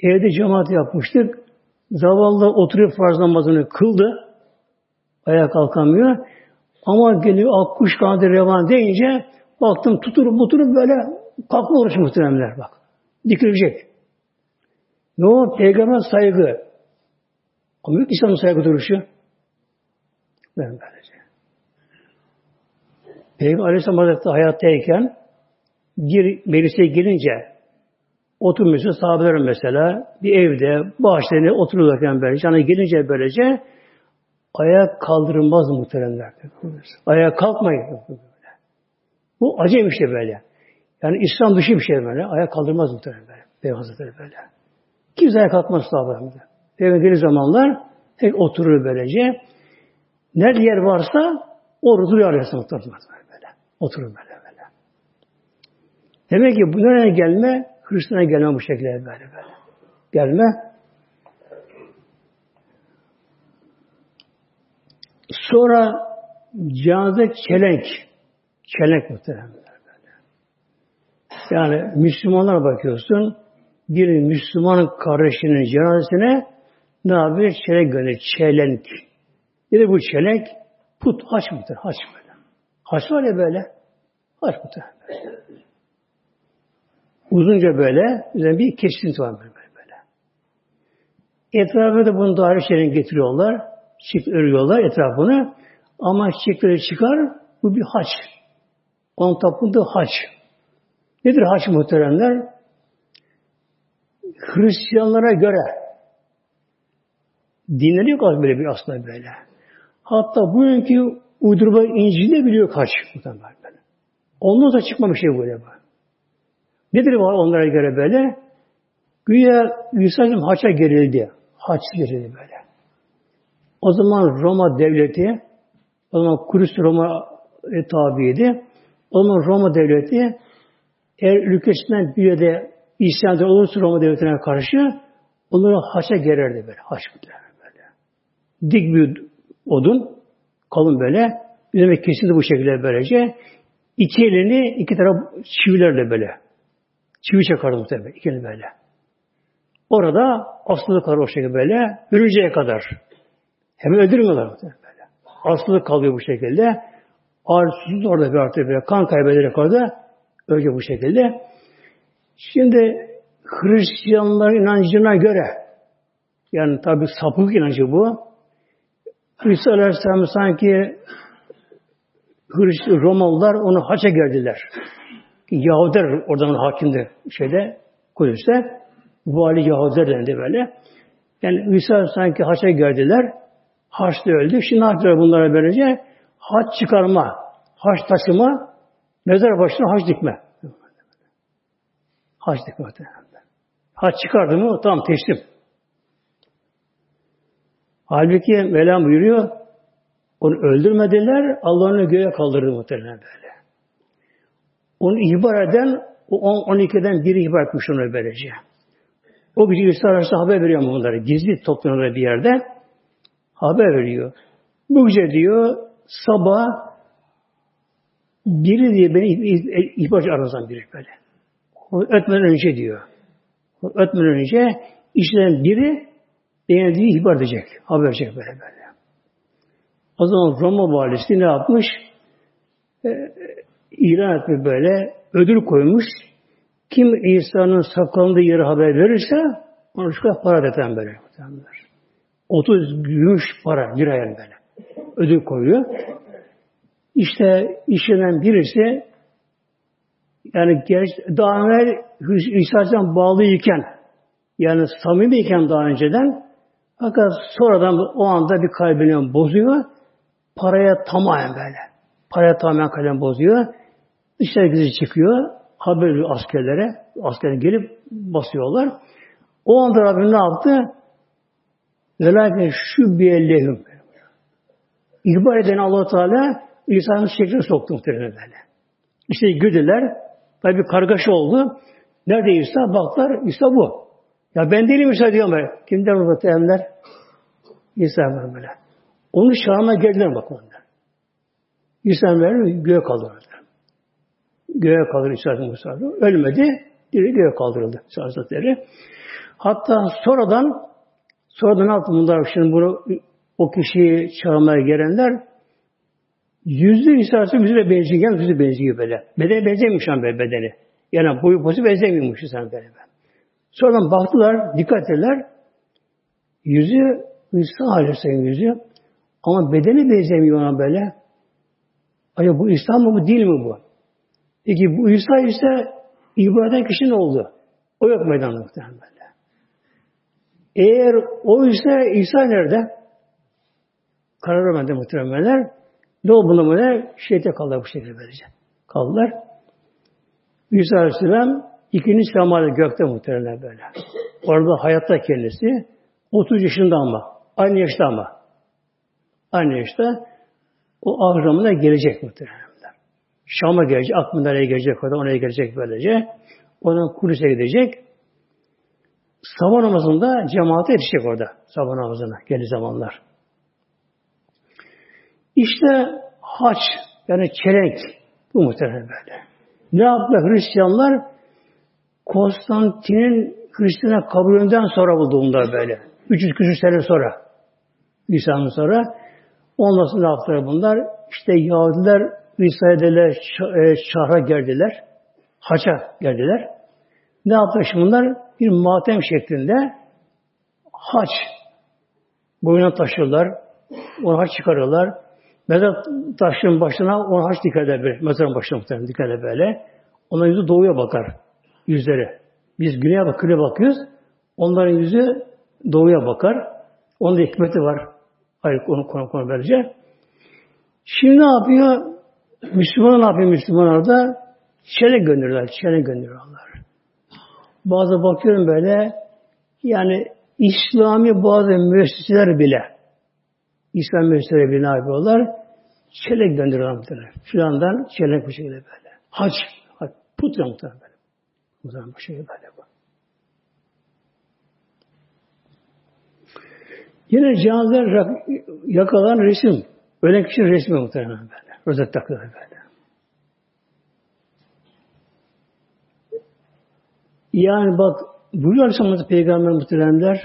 Speaker 1: Evde cemaat yapmıştık. Zavallı oturuyor farz namazını kıldı. Ayağa kalkamıyor. Ama geliyor akkuş kanadı revan deyince baktım tuturup tuturup böyle kalkma uğraşı muhteremler bak. Dikilecek. Ne o? Peygamber saygı. Ama yok İslam'ın saygı duruşu. Ben böylece. Peygamber Aleyhisselam Hazretleri hayattayken bir meclise gelince oturmuşsa sahabeler mesela bir evde bahçede otururken böyle canı gelince böylece ayağa kaldırılmaz muhteremler. Ayağa kalkmayın. Bu acayip şey böyle. Yani İslam dışı bir şey böyle. Ayağa kaldırmaz muhterem böyle. Peygamber Hazretleri böyle. Kimse ayağa kalkmaz sahabeler. Peygamber zamanlar tek oturur böylece. Nerede yer varsa orada duruyor Aleyhisselam böyle. Oturur böyle böyle. Demek ki bu nereye gelme? Hristiyan'a gelme bu şekilde böyle böyle. Gelme. Sonra cenaze çelenk. Çelenk muhtemelen. Yani Müslümanlar bakıyorsun bir Müslüman kardeşinin cenazesine ne yapıyor? Çelenk gönderiyor. Çelenk. Bir bu çelenk put haç mıdır? Haç böyle. Haç var ya böyle. Haç mıdır? Uzunca böyle, üzerine bir kesinti var böyle böyle. Etrafına da bunu daire çelenk getiriyorlar. Çift örüyorlar etrafını. Ama çiftleri çıkar, bu bir haç. Onun tapındığı haç. Nedir haç muhteremler? Hristiyanlara göre dinleri yok az böyle bir aslında böyle. Hatta bugünkü uydurma İncil'de biliyor kaç. Böyle. Ondan da çıkmamış şey böyle. Nedir var onlara göre böyle? Güya İsa'cığım haça gerildi. Haç gerildi böyle. O zaman Roma devleti, o zaman Kudüs Roma e, tabiydi. O zaman Roma devleti eğer ülkesinden bir yerde isyancı olursa Roma devletine karşı onları haça gererdi böyle. Haç böyle. Dik bir odun, kalın böyle. Üzerine kesildi bu şekilde böylece. İki elini iki taraf çivilerle böyle. Çivi çakardı muhtemelen iki elini böyle. Orada asılı kalır o şekilde böyle. Ölünceye kadar. Hemen öldürmüyorlar böyle. Asılı kalıyor bu şekilde. Ağrısız orada bir artık böyle kan kaybederek orada öyle bu şekilde. Şimdi Hristiyanlar inancına göre yani tabi sapık inancı bu. Hristiyan Aleyhisselam sanki Hristiyan Romalılar onu haça geldiler. Yahudiler oradan hakimdi şeyde Kudüs'te. Vali Yahudiler dendi böyle. Yani Hristiyan sanki haça geldiler. Haçlı öldü. Şimdi ne yapıyorlar bunlara böylece? Haç çıkarma, haç taşıma, mezar başına haç dikme. Haç dikme. Haç çıkardı mı? Tamam teslim. Halbuki Mevlam buyuruyor, onu öldürmediler, Allah göğe kaldırdı muhtemelen böyle. Onu ihbar eden, o 12'den biri ihbar etmiş onu böylece. O İsa arası haber veriyor bunları. Gizli toplanıyorlar bir yerde. Haber veriyor. Bu gece diyor, sabah biri diye beni ihbarcı aranızdan biri böyle. Ötmeden önce diyor. Ötmeden önce işleyen biri beğendiği ihbar edecek. Haber verecek böyle böyle. O zaman Roma valisi ne yapmış? Ee, ilan etmiş böyle. Ödül koymuş. Kim İsa'nın saklandığı yeri haber verirse ona şu kadar para deten böyle. 30 gümüş para bir ayar böyle. Ödül koyuyor. İşte işlenen birisi yani daha evvel İsa'dan bağlıyken Yani samimiyken daha önceden fakat sonradan o anda bir kalbini bozuyor. Paraya tamamen böyle. Paraya tamamen kalem bozuyor. Dışarı gizi çıkıyor. Haber askerlere. Askerler gelip basıyorlar. O anda Rabbim ne yaptı? Velakin şu biyellehüm. İhbar eden allah Teala İsa'nın şekline soktu muhtemelen böyle. İşte güdüler. Tabi bir kargaşa oldu. Nerede İsa? Baklar İsa bu. Ya ben değilim İsa diyor böyle. Kimden muhtemelenler? İsa var böyle. Onun şahına geldiler bak onlar. İsa böyle göğe kaldırıldı. Göğe kaldırıldı İsa Musa. Ölmedi. Diri göğe kaldırıldı İsa Hazretleri. Hatta sonradan sonradan ne yaptı bunlar? Şimdi bunu o kişiyi çağırmaya gelenler İsa Aleyhisselam yüzüne benziyor. Yani yüzü benziyor böyle. Bedeni benzemiyormuş an böyle bedeni. Yani boyu pozu benzemiyormuş sen böyle. Sonradan baktılar, dikkat ettiler. Yüzü İsa Aleyhisselam yüzü. Ama bedeni benzemiyor ona böyle. Acaba bu İsa mı bu değil mi bu? Peki bu İsa ise ibadet kişi ne oldu? O yok meydanda muhtemelen. Eğer o ise İsa nerede? Karar vermedi muhtemelenler. Ne oldu buna böyle? Şeyde kaldılar bu şekilde böylece. Kaldılar. İsa Aleyhisselam ikinci semada gökte muhtemelen böyle. Orada hayatta kendisi. 30 yaşında ama. Aynı yaşta ama. Aynı yaşta. O ahramına gelecek muhtemelen. Şam'a gelecek. Aklında nereye gelecek orada. Oraya gelecek böylece. Oradan Kudüs'e gidecek. Sabah namazında cemaate yetişecek orada. Sabah namazına. Geli zamanlar. İşte haç yani çelenk bu muhtemelen böyle. Ne yaptılar Hristiyanlar? Konstantin'in Hristiyan'a kabulünden sonra buldu bunlar böyle. 300 küsur sene sonra. İsa'nın sonra. Ondan sonra ne yaptılar bunlar? İşte Yahudiler İsa'ya dediler, şahra geldiler. Haça geldiler. Ne yaptılar şimdi bunlar? Bir matem şeklinde haç boyuna taşırlar. Onu haç çıkarırlar. Mezar taşının başına onu haç dikerler böyle. Mezarın başına muhtemelen dikerler böyle. Onların yüzü doğuya bakar. Yüzleri. Biz güneye bak, güneye bakıyoruz. Onların yüzü doğuya bakar. Onun da hikmeti var. Hayır onu konu konu böylece. Şimdi ne yapıyor? Müslüman ne yapıyor Müslümanlar da? Çene gönderiyorlar. Çene gönderiyorlar. Bazı bakıyorum böyle yani İslami bazı müesseseler bile İslam müesseseleri bile ne yapıyorlar? Çelenk gönderiyorlar muhtemelen. Filandan çelenk bu şekilde böyle. Hac. hac putra muhtemelen böyle. Muhtemelen bu şekilde böyle bu. Yine cenazeler yakalan resim. Ölen kişinin resmi muhtemelen böyle. Rozet takılar böyle. Yani bak buyuruyor Aleyhisselam Peygamber muhteremler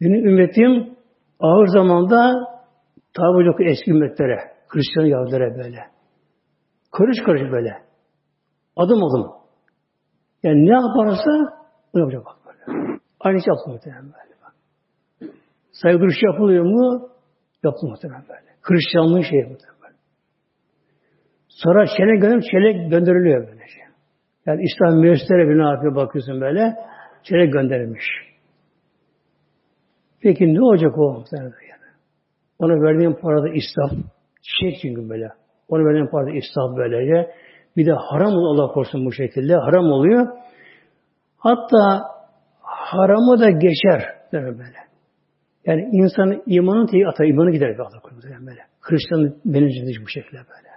Speaker 1: benim ümmetim ağır zamanda tabi yok eski ümmetlere, Hristiyan Yahudilere böyle. Karış karış böyle. Adım adım. Yani ne yaparsa ne yapacak bak böyle. Aynı şey yaptı muhtemelen böyle. Bak. Saygı duruş yapılıyor mu? Yaptı muhtemelen böyle. Hristiyanlığın şeyi muhtemelen. Sonra çelenk gönderip çelenk gönderiliyor böyle şey. Yani İslam müesseseleri bir ne yapıyor bakıyorsun böyle. Çelenk gönderilmiş. Peki ne olacak o yani? Ona verdiğim parada İslam. Çiçek çünkü böyle. Ona verdiğim parada İslam böylece. Bir de haram Allah korusun bu şekilde. Haram oluyor. Hatta haramı da geçer. Böyle. Yani insanın imanın teyi atar. imanı gider Allah korusun böyle. Hristiyanın benim bu şekilde böyle.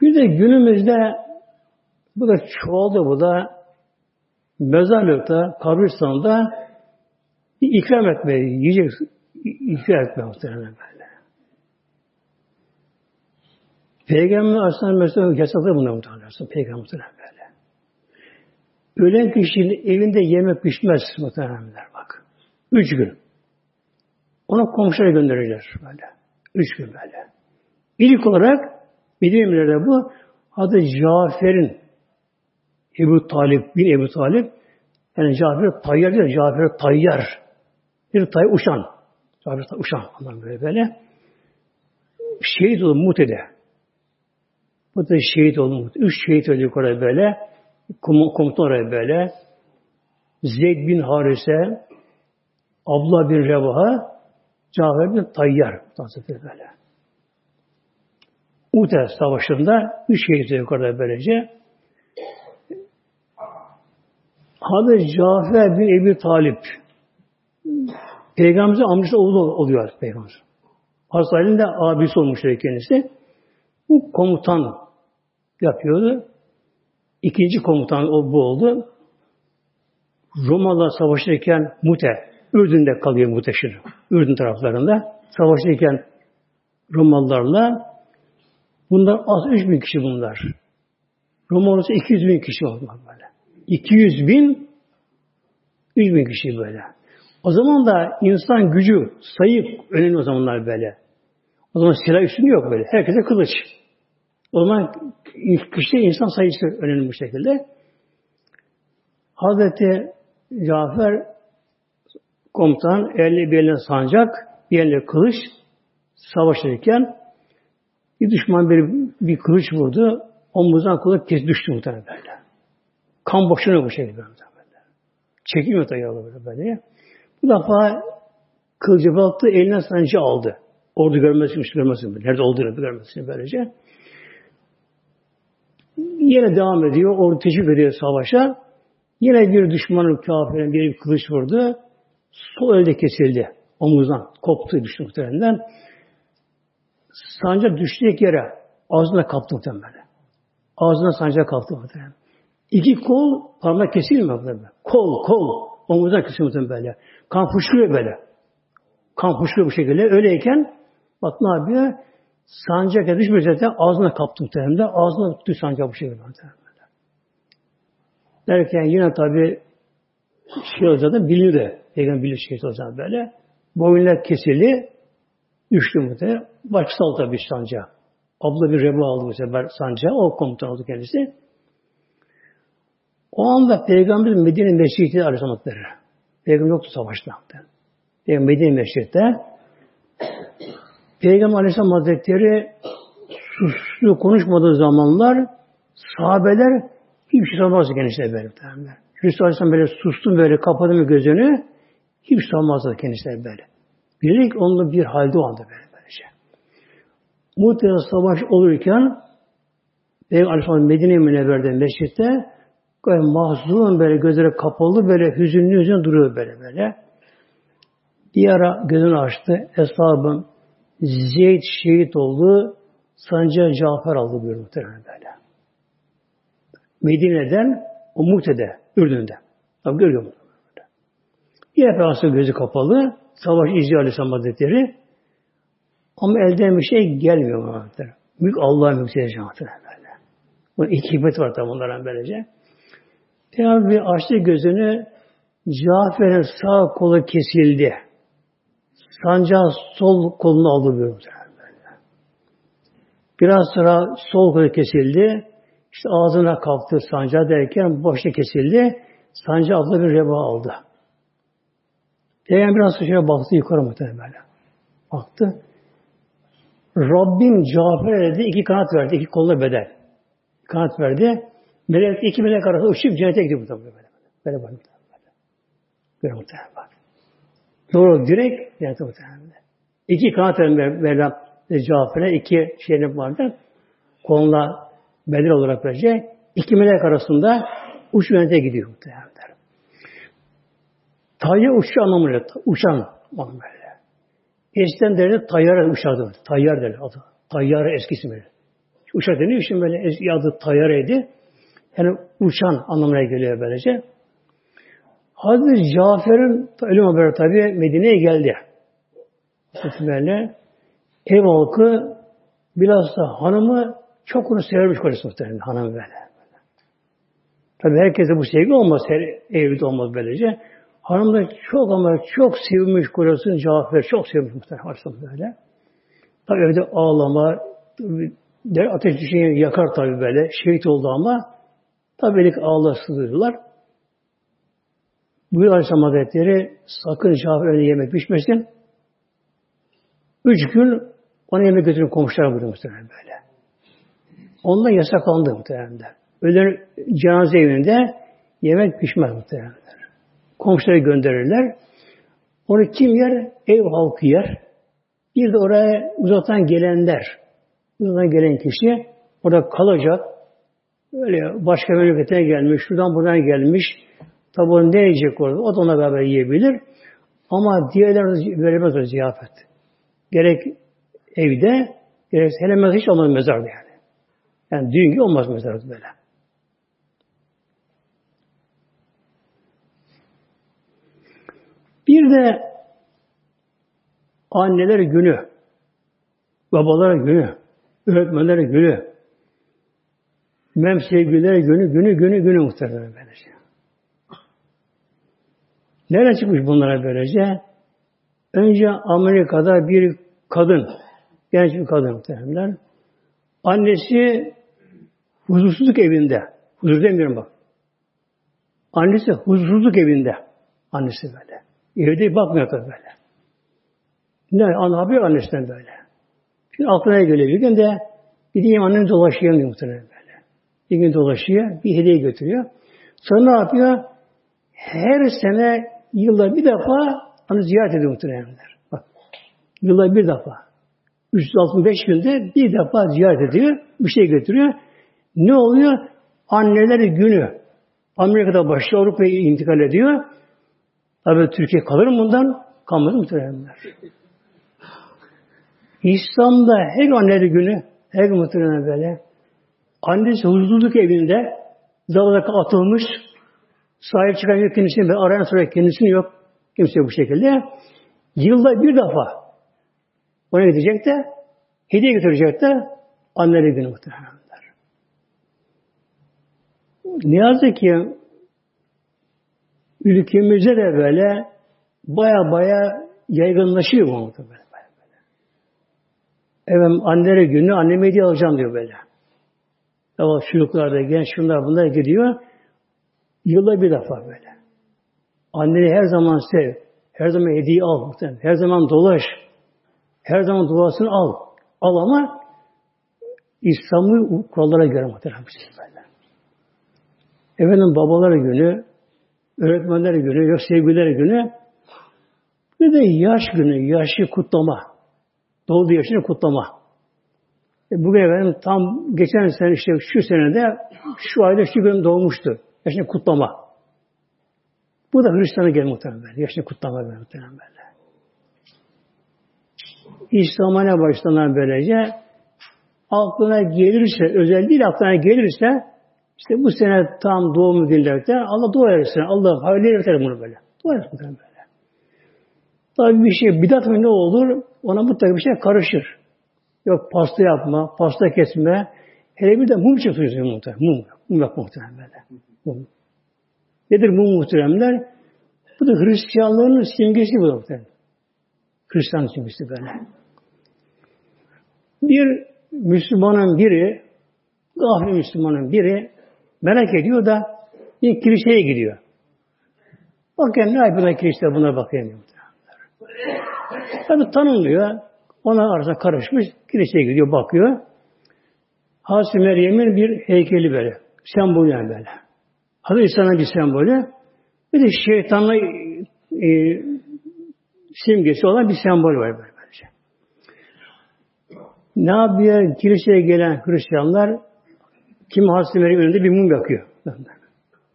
Speaker 1: Bir de günümüzde bu da çoğaldı bu da mezarlıkta, kabristanında bir ikram etme, yiyecek ikram etme muhtemelen böyle. Peygamber Aleyhisselam mesela yasakladı bunu muhtemelen. Peygamber muhtemelen böyle. Ölen kişinin evinde yemek pişmez muhtemelen bak. Üç gün. Ona komşulara gönderirler böyle. Üç gün böyle. İlk olarak Medine'lerde bu adı Cafer'in Ebu Talip bin Ebu Talip yani Cafer Tayyar değil, Cafer Tayyar. Bir tay uçan. Cafer tay uçan. Ondan böyle böyle. Şehit oldu Mute'de. Da şehit oldu. Üç şehit öldü oraya böyle. Komutan oraya böyle. Zeyd bin Harise, Abla bin Revaha, Cafer bin Tayyar. Hazretleri böyle. Ute Savaşı'nda üç şehit yukarıda böylece. Hazreti Cafer bin Ebi Talip Peygamberimizin amcası oğlu oluyor Peygamber. Hazreti Ali'nin de abisi olmuş kendisi. Bu komutan yapıyordu. İkinci komutan o bu oldu. Romalılar savaşırken Mute, Ürdün'de kalıyor Mute şimdi. Ürdün taraflarında. Savaşırken Romalılarla bunlar az 3 bin kişi bunlar. Romalısı 200 bin kişi oldular böyle. 200 bin 3 bin kişi böyle. O zaman da insan gücü, sayı önemli o zamanlar böyle. O zaman silah üstünü yok böyle. Herkese kılıç. O zaman kişide insan sayısı önemli bu şekilde. Hazreti Cafer komutan elli bir eline sancak, bir eline kılıç savaşırken bir düşman bir, bir kılıç vurdu. Omuzdan kılıç kes düştü muhtemelen böyle. Kan boşuna bu şekilde böyle. Çekilmiyor tabii böyle böyle. Bu defa kılıcı baktı, eline sancı aldı. Ordu görmesin, görmesin. Nerede olduğunu görmesin böylece. Yine devam ediyor. Ordu teşvik ediyor savaşa. Yine bir düşmanın kafirin bir kılıç vurdu. Sol elde kesildi. Omuzdan koptu düştü muhtemelen. Sancak düştüğü yere ağzına kaptı muhtemelen. Ağzına sancak kaptı muhtemelen. İki kol parmak kesilmiyor muhtemelen. Kol, kol. Omuzdan kesilmiyor muhtemelen böyle. Kan fışkırıyor böyle. Kan fışkırıyor bu şekilde. Öyleyken bak ne yapıyor? Sancak düşmüyor zaten ağzına kaptı muhtemelen. Ağzına tuttu sancak bu şekilde muhtemelen. Derken yine tabi şey o zaten bilir de. Peygamber bilir şey o zaman böyle. Boyunlar kesildi. Düştü muhtemelen. Başkası aldı tabi sancağı. Abla bir reba aldı bu sefer sancağı. O komutan oldu kendisi. O anda Peygamber Medine Mescid'i arasamadılar. Peygamber yoktu savaşta. Peygamber Medine Mescid'de Peygamber Aleyhisselam Hazretleri suslu konuşmadığı zamanlar sahabeler hiçbir şey sormazdı kendisine böyle. Resulullah Aleyhisselam böyle sustum böyle kapadı mı gözünü hiçbir şey sormazdı kendisine böyle. Bilerek onunla bir halde o anda böyle böylece. Muhtemelen savaş olurken Peygamber Aleyhisselam Medine Münevver'de mescitte böyle mahzun böyle gözleri kapalı böyle hüzünlü hüzünlü duruyor böyle böyle. Bir ara gözünü açtı. Eshabın Zeyd şehit oldu. Sancağı Cafer aldı buyuruyor muhtemelen böyle. Medine'den o Muhte'de, Ürdün'de. Tabi görüyor mu? Yine Peygamber gözü kapalı. Savaş izliyor Aleyhisselam Hazretleri. Ama elden bir şey gelmiyor muhtemelen. Büyük Allah'ın mülkiyeti muhtemelen böyle. Bunun iki hikmet var tabi onların böylece. Peygamber açtı gözünü Cafer'in sağ kolu kesildi. Sancağı sol kolunu aldı böyle. Biraz sonra sol kolu kesildi. İşte ağzına kalktı sancağı derken boşta kesildi. Sancağı abla bir reba aldı. Peygamber biraz şöyle baktı yukarı muhtemelen böyle. Baktı. Rabbim Cafer'e dedi iki kanat verdi. iki kolla bedel. Kanat verdi. Melek, iki melek arasında uçup cennete gidiyor muhtemelen böyle. Böyle bak muhtemelen. Böyle muhtemelen bak. Doğru direkt cennete muhtemelen. İki kanat Mevlam Cafer'e iki şeyine vardı. Koluna bedel olarak verecek. İki melek arasında uç yönete gidiyor muhtemelen. Tayyar uçuş anlamıyla. Uçan anlamıyla. Eskiden derler tayyar uçardı. Tayyar derler adı. Tayyar eskisi böyle. Uçak deniyor şimdi böyle eski adı tayyareydi. Yani uçan anlamına geliyor böylece. Hazreti Cafer'in ölüm haberi tabi Medine'ye geldi. Böyle ev halkı bilhassa hanımı çok onu severmiş kocası muhtemelen hanımı böyle. Tabi herkese bu sevgi olmaz. Her evde olmaz böylece. Hanım da çok ama çok sevmiş kocasını Cafer. Çok sevmiş muhtemelen böyle. Tabi evde ağlama, der ateş düşeni yakar tabi böyle. Şehit oldu ama tabi belik ağlar sızıyorlar. Buyur Aleyhisselam Hazretleri sakın Cafer önüne yemek pişmesin. Üç gün ona yemek götürün komşulara buyurdu muhtemelen böyle. Ondan yasaklandı muhtemelen. Ölen cenaze evinde yemek pişmez muhtemelen. Komşuları gönderirler. Onu kim yer? Ev halkı yer. Bir de oraya uzaktan gelenler. Uzaktan gelen kişi orada kalacak. Öyle başka memlekete gelmiş, şuradan buradan gelmiş. Tabi onu ne yiyecek orada? O da ona beraber yiyebilir. Ama diğerler veremez o ziyafet. Gerek evde, gerek hele hiç olmaz mezarda yani. Yani düğün olmaz mezarda böyle. Bir de anneler günü, babalar günü, öğretmenler günü, mem sevgililer günü, günü, günü, günü muhtemelen böylece. Nereden çıkmış bunlara böylece? Önce Amerika'da bir kadın, genç bir kadın muhtemelen. Annesi huzursuzluk evinde. Huzur demiyorum bak. Annesi huzursuzluk evinde. Annesi böyle. Evde bakmıyor tabii böyle. Ne? Ana yapıyor annesinden böyle. Şimdi aklına geliyor. Bir gün de gideyim annem dolaşıyor muhtemelen böyle. Bir gün dolaşıyor. Bir hediye götürüyor. Sonra ne yapıyor? Her sene yılda bir defa onu ziyaret ediyor muhtemelenler. Bak. Yılda bir defa. 365 günde bir defa ziyaret ediyor. Bir şey götürüyor. Ne oluyor? Anneler günü. Amerika'da başlıyor. Avrupa'ya intikal ediyor. Tabi Türkiye kalır mı bundan? Kalmaz muhteremler. İslam'da her anneler günü, her muhteremler böyle, annesi huzursuzluk evinde, dalada atılmış, sahip çıkan yok kendisini, arayan sonra kendisini yok. Kimse bu şekilde. Yılda bir defa ona gidecek de, hediye götürecek de anneler günü muhteremler. Ne yazık ki ülkemizde de böyle baya baya yaygınlaşıyor bu böyle. böyle. Efendim anneleri günü anneme hediye alacağım diyor böyle. Ama çocuklar da genç şunlar bunlar gidiyor. Yılda bir defa böyle. Anneni her zaman sev. Her zaman hediye al. Her zaman dolaş. Her zaman duasını al. Al ama İslam'ı kurallara göre muhtemelen. Efendim babaları günü, öğretmenler günü, yok sevgililer günü, bir de yaş günü, yaşı kutlama. Doğdu yaşını kutlama. E bugün efendim tam geçen sene işte şu senede şu ayda şu gün doğmuştu. Yaşını kutlama. Bu da Hristiyan'a gel muhtemelen. Yaşını kutlama böyle muhtemelen böyle. İslam'a ne başlanan böylece aklına gelirse, özel değil aklına gelirse işte bu sene tam doğum günlerde Allah dua etsin. Allah hayırlı eder bunu böyle. Dua etsin böyle. Tabii bir şey bidat mı ne olur? Ona mutlaka bir şey karışır. Yok pasta yapma, pasta kesme. Hele bir de mum çıkıyor muhtemelen. Mum. Mum yok muhtemelen böyle. Mum. Nedir mum muhteremler? Bu da Hristiyanlığın simgesi bu da muhtemelen. Hristiyan simgesi böyle. Bir Müslümanın biri, gafil Müslümanın biri Merak ediyor da bir kiliseye gidiyor. Bakayım ne yapıyorlar kilisede buna bakayım. Tabi tanınmıyor. Ona arasında karışmış. Kiliseye gidiyor bakıyor. Hazreti Meryem'in bir heykeli böyle. Sembolü yani böyle. Hazreti İsa'nın bir sembolü. Bir de şeytanla e, simgesi olan bir sembol var böyle. Böylece. Ne yapıyor? Kiliseye gelen Hristiyanlar kim Hazreti Meryem önünde bir mum yakıyor.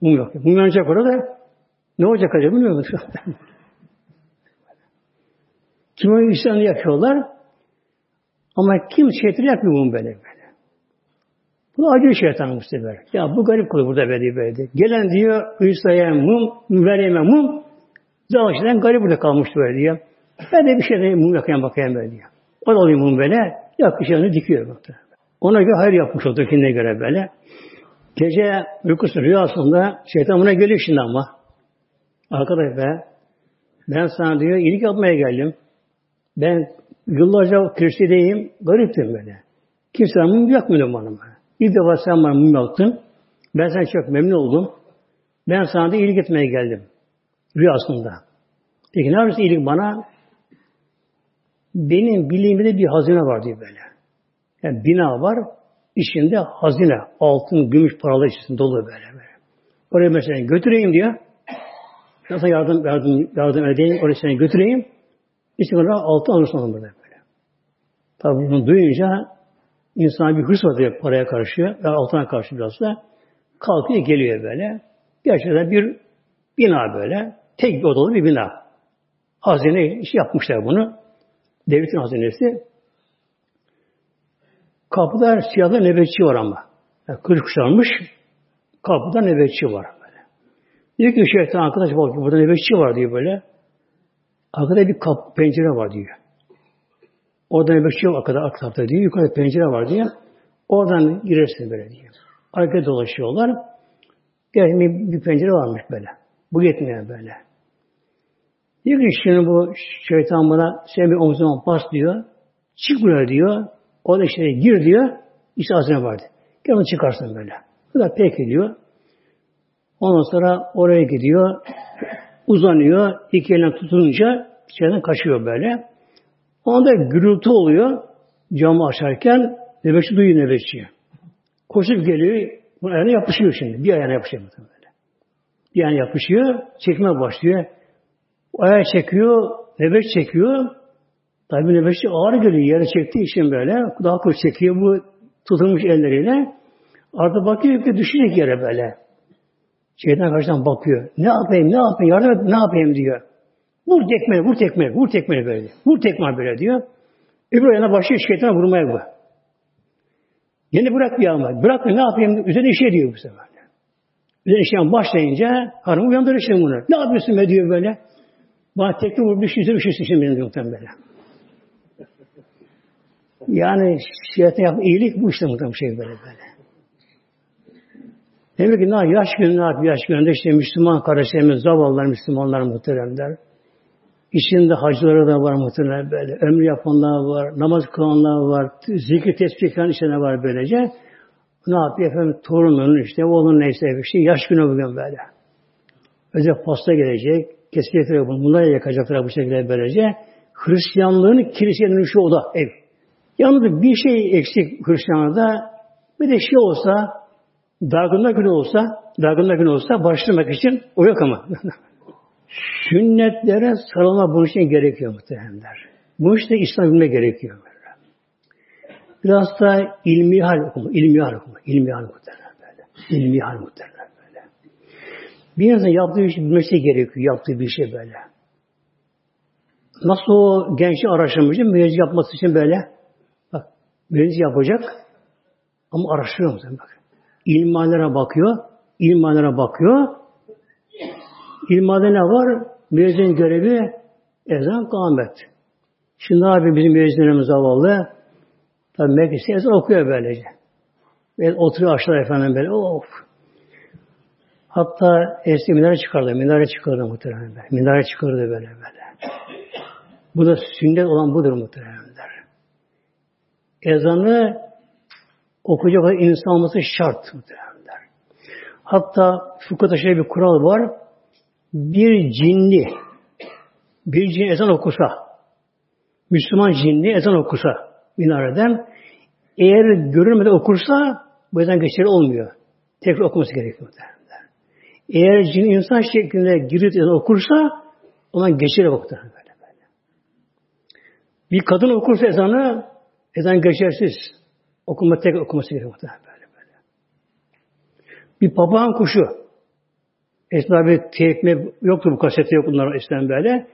Speaker 1: Mum yakıyor. Mum yanacak orada. Ne olacak acaba bilmiyor musun? kim o İslam'ı yakıyorlar. Ama kim şeytanı yakmıyor mum böyle böyle. Bu acı şeytan bu sefer. Ya bu garip kulu burada böyle böyle. Gelen diyor İsa'ya mum, Meryem'e mum. Zavşiden garip burada kalmış böyle diyor. Ben de bir şey mum yakayım bakayım böyle diyor. O da oluyor mum böyle. Yakışanı dikiyor. Bakta. Ona göre hayır yapmış oldu kendine göre böyle. Gece uykusu rüyasında şeytan buna geliyor şimdi ama. Arkadaş be ben sana diyor iyilik yapmaya geldim. Ben yıllarca kiristideyim. Gariptim böyle. Kimse mum yakmıyor bana. İlk defa sen bana mum yaktın. Ben sana çok memnun oldum. Ben sana da iyilik etmeye geldim. Rüyasında. Peki ne yapıyorsun iyilik bana? Benim bilimimde bir hazine var diyor böyle. Yani bina var. içinde hazine, altın, gümüş paralar içerisinde dolu böyle. böyle. Oraya mesela götüreyim diyor. Nasıl yardım, yardım, yardım edeyim, oraya seni götüreyim. İşte bana altı alırsın burada böyle. Tabi bunu duyunca insan bir hırs var paraya karşı ve altına karşı biraz da kalkıyor geliyor böyle. Gerçekten bir bina böyle. Tek bir odalı bir bina. Hazine iş yapmışlar bunu. Devletin hazinesi. Kapıda siyahlı nöbetçi var ama. Yani kılıç kuşanmış. Kapıda nöbetçi var böyle. Diyor ki şeytan arkadaş bak burada nöbetçi var diyor böyle. Arkada bir kap, pencere var diyor. Orada nöbetçi yok arkada, arka tarafta diyor. Yukarıda pencere var diyor. Oradan girersin böyle diyor. Arkada dolaşıyorlar. Gerçekten bir pencere varmış böyle. Bu yetmiyor böyle. Diyor ki şimdi bu şeytan bana sen bir omzuma bas diyor. Çık buraya diyor. O da işte gir diyor. İşte hazine vardı. Gel onu çıkarsın böyle. Bu da pek diyor. Ondan sonra oraya gidiyor. Uzanıyor. İki elinden tutununca içeriden kaçıyor böyle. Onda gürültü oluyor. Camı açarken nöbetçi duyuyor nöbetçiyi. Koşup geliyor. Bu ayağına yapışıyor şimdi. Bir ayağına yapışıyor böyle. Bir ayağına yapışıyor. Çekmeye başlıyor. Ayağı çekiyor. Nöbet çekiyor. Tabi nöbetçi ağır geliyor. Yere çektiği için böyle. Daha koş çekiyor bu tutulmuş elleriyle. Artık bakıyor ki düşecek yere böyle. Şeytan karşıdan bakıyor. Ne yapayım, ne yapayım, yardım et, ne yapayım diyor. Vur tekmeyi, vur tekmeyi, vur tekmeyi böyle. Vur tekmeyi böyle diyor. Öbür yana başlıyor şeytana vurmaya bu. Yine bırak bir ama. Bırak ne yapayım? Üzerine işe diyor bu sefer. Üzerine işe başlayınca hanım uyandırır şimdi bunu. Ne yapıyorsun be diyor böyle. Bana tekme vurmuş, yüzüne üşürsün şimdi benim yoktan böyle. Yani şeytan yap iyilik bu işte muhtemelen şey böyle böyle. Demek ki ne yaş günü ne? Yaş gününde işte Müslüman kardeşlerimiz, zavallılar, Müslümanlar muhteremler. İçinde hacıları da var muhtemelen böyle. Ömrü yapanlar var, namaz kılanlar var, zikri tesbih içinde var böylece. Ne yapıyor efendim? Torunun işte, oğlun neyse bir şey. Yaş günü bugün böyle. Özel pasta gelecek, kesecekler bunu. Bunlar yakacaklar bu şekilde böylece. Hristiyanlığın kiliseye dönüşü o da ev. Yalnız bir şey eksik Hristiyanlıkta. Bir de şey olsa, dargınlar günü olsa, dargınlar günü olsa başlamak için o yok ama. Sünnetlere sarılma bunun için gerekiyor muhtemelenler. Bu işte İslam bilme gerekiyor. Biraz da ilmi hal okuma, ilmi hal okuma, ilmi hal muhtemelen böyle. İlmi hal muhtemelen böyle. Bir insan yaptığı bir şey bilmesi gerekiyor, yaptığı bir şey böyle. Nasıl o gençi araştırmış, müezzi yapması için böyle. Müezzi yapacak ama araştırıyor musun? Bak. İlmihalere bakıyor, ilmihalere bakıyor, İlmada ne var? Müezzin görevi ezan kâmet. Şimdi abi bizim müezzinlerimiz zavallı. Tabi mecliste ezan okuyor böylece. Ve oturuyor aşağıda efendim böyle. Of. Hatta eski minare çıkardı. Minare çıkardı muhtemelen. Böyle. Minare çıkardı böyle böyle. Bu da sünnet olan budur muhtemelen. Ezanı okuyacak olan insan olması şart muhtemelen. Hatta fıkıhta şöyle bir kural var bir cinli bir cin ezan okusa Müslüman cinli ezan okusa minareden eğer görülmeden okursa bu ezan geçerli olmuyor. Tekrar okuması gerekiyor. Eğer cin insan şeklinde girip ezan okursa ondan geçerli vakti. Böyle, böyle. Bir kadın okursa ezanı ezan geçersiz. Okuma tek okuması gerekiyor. Böyle, böyle. Bir papağan kuşu Esma bir tekme yoktu bu kasette yok bunlar eskiden böyle.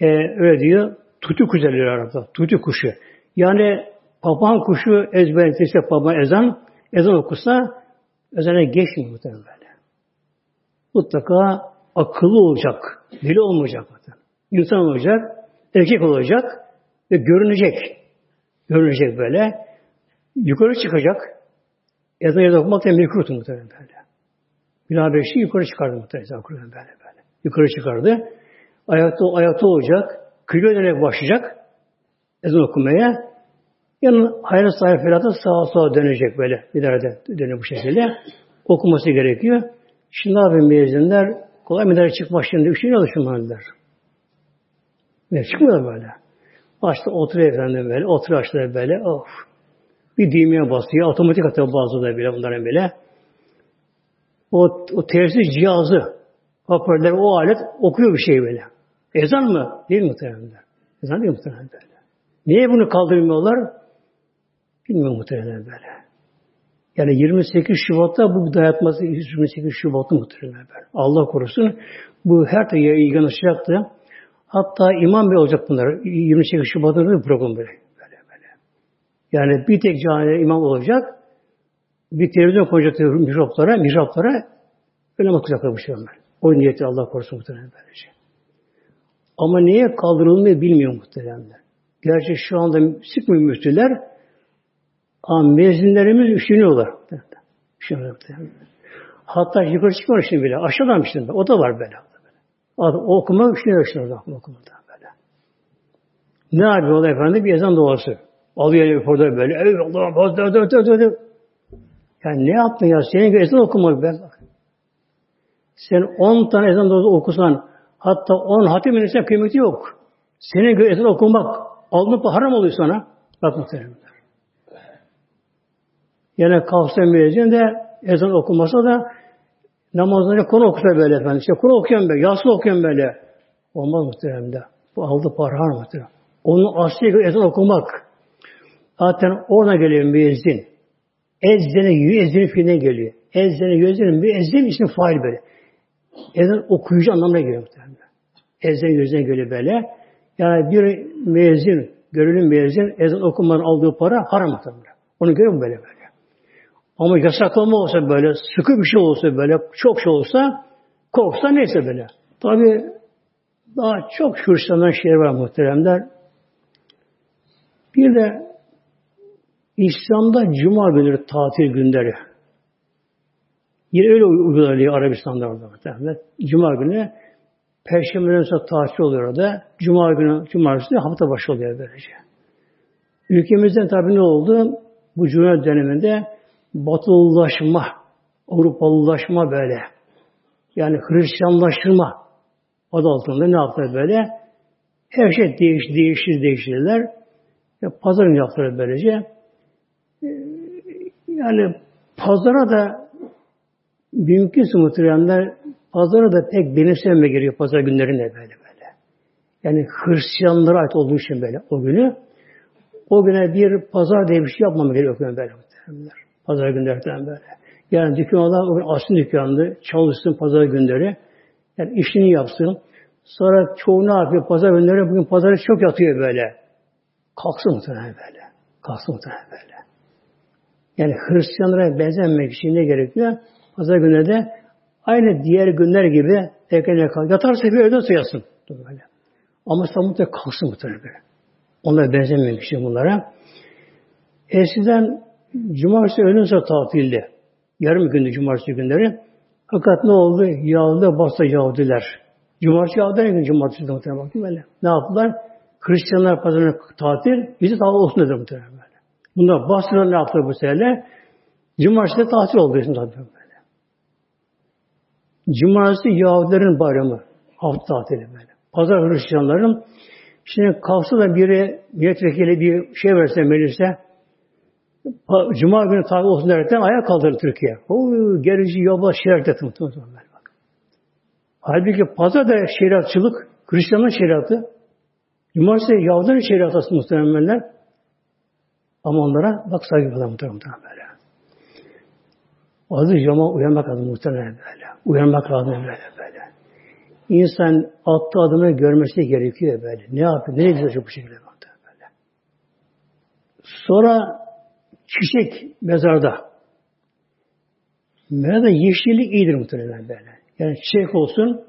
Speaker 1: Ee, öyle diyor. Tutu kuşu arada. Tutu kuşu. Yani papağan kuşu ezberletirse papağan ezan ezan okusa ezana geçmiyor muhtemelen böyle. Mutlaka akıllı olacak. Dili olmayacak. İnsan olacak. Erkek olacak. Ve görünecek. Görünecek böyle. Yukarı çıkacak. Ezan yazı okumak da mekruh muhtemelen böyle. Bilal Beşi yukarı çıkardı muhtemelen Kur'an böyle böyle. Yukarı çıkardı. Ayakta, ayakta olacak. Kıyıya dönerek başlayacak. Ezan okumaya. Yanın hayır sahibi felata sağa sağa dönecek böyle. Bir de dönüyor bu şekilde. Okuması gerekiyor. Şimdi abi müezzinler kolay minare çıkmak şimdi bir şey alışmalılar. Ve çıkmıyor böyle. Başta oturuyor efendim böyle. Oturuyor açtılar böyle. Of. Bir düğmeye basıyor. Otomatik atıyor bazı da bile bunların bile. O, o tersi cihazı hoparlör o alet okuyor bir şey böyle. Ezan mı? Değil muhtemelen? Ezan değil muhtemelen böyle. Niye bunu kaldırmıyorlar? Bilmiyorum muhtemelen böyle. Yani 28 Şubat'ta bu dayatması 28 Şubat'ta muhtemelen böyle. Allah korusun. Bu her türlü ilgilenişecekti. Hatta imam bey olacak bunlar. 28 Şubat'ta bir program böyle. böyle, böyle. Yani bir tek cami imam olacak. Bir televizyon koyacak mihraplara, mihraplara öyle bakacaklar bu şey onlar. O niyeti Allah korusun muhtemelen böylece. Ama niye kaldırılmayı bilmiyor muhtemelen. Gerçi şu anda sıkmıyor müftüler ama mezunlarımız. Üşünüyorlar muhtemelen. Hatta yukarı çıkmıyor şimdi bile. Aşağıdan şimdi. O da var böyle. Adam okuma üşünüyor şimdi okumada böyle. Ne yapıyorlar efendim? Bir ezan duası. Alıyor orada böyle. Eyvallah. Dö, dö, dö, dö, dö. Yani ne yaptın ya? Senin bir ezan okumak ben. Sen on tane ezan duası okusan hatta on hatim inirsen kıymeti yok. Senin göre ezan okumak alnı haram oluyor sana. Bak muhtemelen. Yani kalksa müezzin de ezan okumasa da namazları konu okusa böyle efendim. İşte konu okuyan böyle, yaslı okuyan böyle. Olmaz muhtemelen de. Bu aldı para har muhtemelen. Onun asli ezan okumak. Zaten orada geliyor müezzin. Ezzene yüezzin fiiline geliyor. Ezzene yüezzin müezzin için fail böyle. Ezan okuyucu anlamına geliyor muhtemelen. Ezzene yüezzin geliyor böyle. Yani bir müezzin, görülün müezzin ezan okumanın aldığı para haram muhtemelen. Onu görüyor mu böyle böyle? Ama yasaklama olsa böyle, sıkı bir şey olsa böyle, çok şey olsa, korksa neyse böyle. Tabi daha çok Hristiyanların şeyler var muhteremler. Bir de İslam'da Cuma günleri tatil günleri. Yine öyle uygulanıyor Arabistan'da orada muhtemelen. Cuma günü Perşembe'den sonra tatil oluyor orada. Cuma günü, cumartesi hafta başı oluyor böylece. Ülkemizden tabi ne oldu? Bu Cuma döneminde batılılaşma, Avrupalılaşma böyle. Yani Hristiyanlaştırma adı altında ne yaptılar böyle? Her şey değişti, değişti, değiştirdiler. Ya, pazarın yaptılar böylece. Ee, yani pazara da mümkünse muhteremler pazara da pek benimsenme gerekiyor pazar günlerinde böyle böyle. Yani Hristiyanlara ait olduğu için böyle o günü. O güne bir pazar diye bir şey yapmam gerekiyor böyle muhteremler. Pazar günleri böyle. Yani dükkan olan o aslı dükkandı. Çalışsın pazar günleri. Yani işini yapsın. Sonra çoğu ne yapıyor? Pazar günleri bugün pazarı çok yatıyor böyle. Kalksın muhtemelen böyle. Kalksın muhtemelen böyle. Yani Hristiyanlara benzemek için ne gerekiyor? Pazar günleri de aynı diğer günler gibi erken kalk. Yatarsa bir öğleden sayasın. Böyle. Ama sabah da kalksın muhtemelen böyle. Onlara benzememek için bunlara. Eskiden Cumartesi öğlen sonra tatildi. Yarım gündü cumartesi günleri. Fakat ne oldu? Yağdı bastı Yahudiler. Cumartesi yağdı gün cumartesi muhtemelen baktım böyle. Ne yaptılar? Hristiyanlar pazarına tatil, bizi tatil olsun dedi muhtemelen böyle. Bunlar bastılar ne yaptılar bu sefer? Cumartesi tatil oldu bizim tabii böyle. Cumartesi Yahudilerin bayramı. Hafta tatili böyle. Pazar Hristiyanların Şimdi kalksa da biri milletvekili bir şey verse meclise Cuma günü tabi olsun derken ayağa kaldırdı Türkiye. O gerici yoba şeriat etti muhtemelen. Halbuki pazar da şeriatçılık, Hristiyanlar şeriatı. Cumartesi Yahudilerin şeriatı aslında muhtemelenler. Ama onlara bak saygı falan muhtemelen böyle. Aziz cama uyanmak lazım muhtemelen böyle. Uyanmak lazım böyle böyle. İnsan attığı adımı görmesi gerekiyor böyle. Ne yapıyor? Ne gidiyor bu şekilde böyle. Sonra çiçek mezarda. Mezarda yeşillik iyidir muhtemelen böyle. Yani çiçek olsun,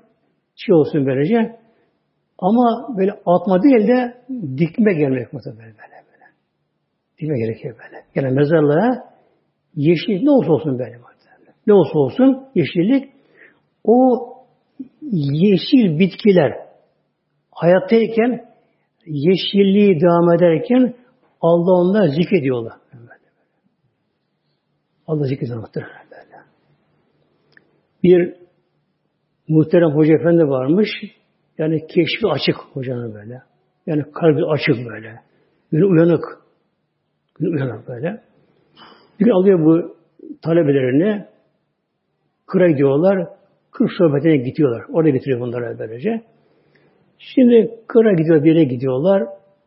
Speaker 1: çiğ olsun böylece. Ama böyle atma değil de dikme gelmek muhtemelen böyle böyle. Dikme gerekiyor böyle. Yani mezarlığa yeşil ne olsa olsun böyle muhtemelen. Ne olsa olsun yeşillik o yeşil bitkiler hayattayken yeşilliği devam ederken Allah onlara zikrediyorlar. Allah zikreder muhtemelen böyle. Bir muhterem hoca efendi varmış. Yani keşfi açık hocanın böyle. Yani kalbi açık böyle. Gün uyanık. Gün uyanık böyle. Bir gün alıyor bu talebelerini kıra gidiyorlar. Kır sohbetine gidiyorlar. Orada getiriyor bunları böylece. Şimdi kıra gidiyor, bir yere gidiyorlar.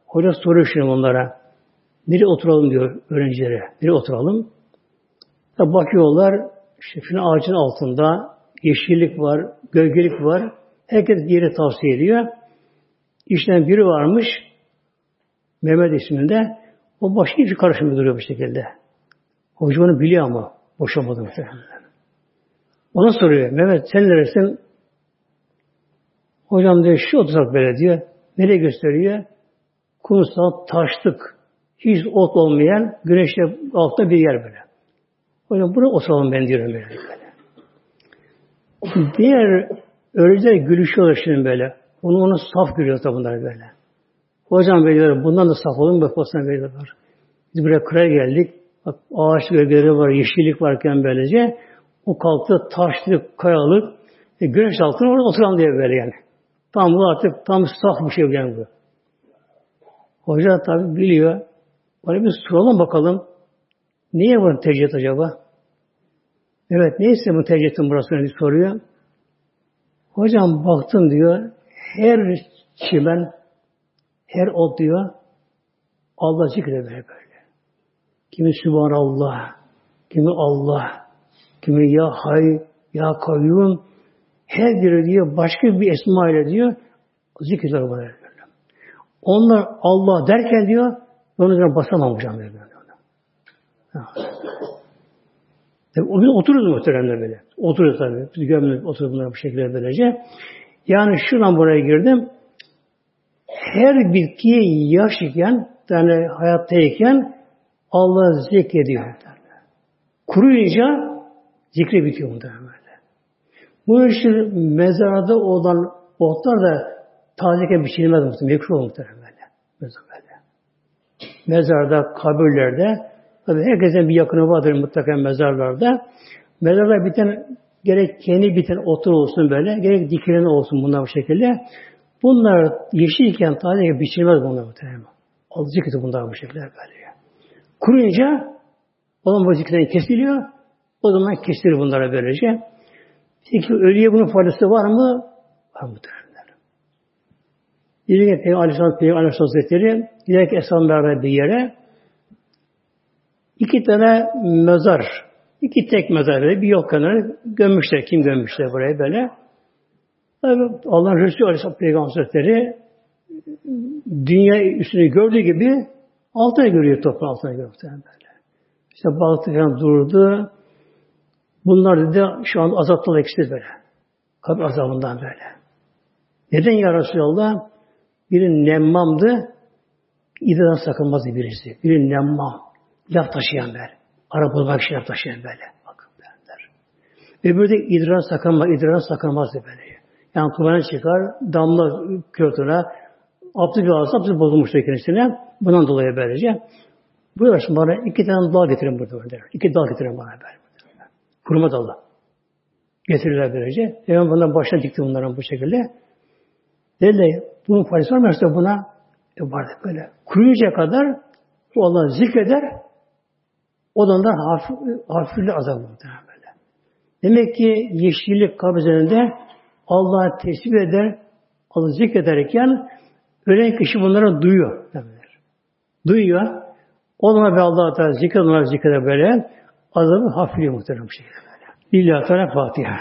Speaker 1: Hoca soruyor şimdi onlara. Nereye oturalım diyor öğrencilere. Nereye oturalım? Tabi bakıyorlar, işte filan ağacın altında yeşillik var, gölgelik var. Herkes yeri tavsiye ediyor. İşten biri varmış, Mehmet isminde, o başka hiç karışımda duruyor bu şekilde. Hoca onu biliyor ama boşamadı muhtemelen. Ona soruyor, Mehmet sen neresin? Hocam diyor, şu otursak böyle diyor. Nereye gösteriyor? Kumsal, taşlık, hiç ot olmayan, güneşte altta bir yer böyle. Hocam buraya oturalım ben diyorum böyle. Diğer öğrenciler gülüşüyorlar şimdi böyle. Onu onu saf görüyor tabi bunlar böyle. Hocam böyle bundan da saf olun bak olsun var. Biz buraya kıraya geldik. Bak ağaç gölgeleri var, yeşillik varken böylece o kalktı taşlık, kayalık, e, güneş altına orada oturan diye böyle yani. Tam bu artık tam saf bir şey yani bu. Hoca tabi biliyor. Bana bir soralım bakalım. Niye bunu tercih acaba? Evet neyse bu tercih ettin burası diye soruyor. Hocam baktım diyor. Her çimen, her ot diyor. Allah zikreder böyle böyle. Kimi Sübhanallah, kimi Allah, kimi Ya Hay, Ya Kayyum. Her biri diyor başka bir esma ile diyor zikreder böyle. Onlar Allah derken diyor onun üzerine basamam hocam böyle. Tabi o gün otururuz muhteremler böyle. Otururuz tabi. Biz gömülür, otururuz bunlar bu şekilde böylece. Yani şuradan buraya girdim. Her bitkiye yaş iken, yani hayattayken Allah zikrediyor. Kuruyunca zikre bitiyor muhtemelen böyle. Bu işin mezarda olan otlar da tazeyken biçilmez muhtemelen. Mekruh muhtemelen. Böyle. Mezarda, kabirlerde Tabi herkesin bir yakını vardır mutlaka mezarlarda. Mezarlar biten gerek kendi biten otur olsun böyle, gerek dikilen olsun bunlar bu şekilde. Bunlar yeşilken taze biçilmez bunlar muhtemelen. Azıcık kötü bunlar bu şekilde böyle. Kuruyunca o bu zikirden kesiliyor. O zaman kesilir bunlara böylece. Peki ölüye bunun faydası var mı? Var muhtemelen. Gün Peygamber Aleyhisselam, Peygamber Aleyhisselam Hazretleri giderek Esenler'de bir yere İki tane mezar, iki tek mezar bir yol kenarı gömmüşler. Kim gömmüşler buraya böyle? Tabi Allah'ın Resulü Aleyhisselam Peygamber Hazretleri dünya üstünü gördüğü gibi altına görüyor toprağın altına görüyor böyle. İşte baktı falan durdu. Bunlar dedi şu an azaptalar ikisi böyle. Kabir azabından böyle. Neden ya Resulallah? Biri nemmamdı, idrardan sakınmazdı birisi. Biri nemmam. Laf taşıyan böyle. Ara bulmak için laf taşıyan böyle. Bakın derler. Öbürü de idrar sakınmaz, idrar sakınmaz böyle. Yani tuvalet çıkar, damla kürtüne, abdü bir alsa abdü bozulmuştur kendisine. Bundan dolayı böylece. Buyur bana iki tane dal getirin burada. Der. İki dal getirin bana böyle. Kuruma dalı. Getirirler böylece. Hemen bundan başına dikti bunların bu şekilde. Dediler, bunun faydası var mı? Buna e vardı böyle. Kuruyuncaya kadar bu Allah zikreder, Odandan hafif, hafifli azap böyle. Demek ki yeşillik kabzende Allah'ı tesbih eder, Allah'ı zikrederken ölen kişi bunları duyuyor. Derler. Duyuyor. O zaman Allah Teala zikreder, zikreder böyle azabı hafifliyor muhtemelen bu şekilde böyle. Fatiha.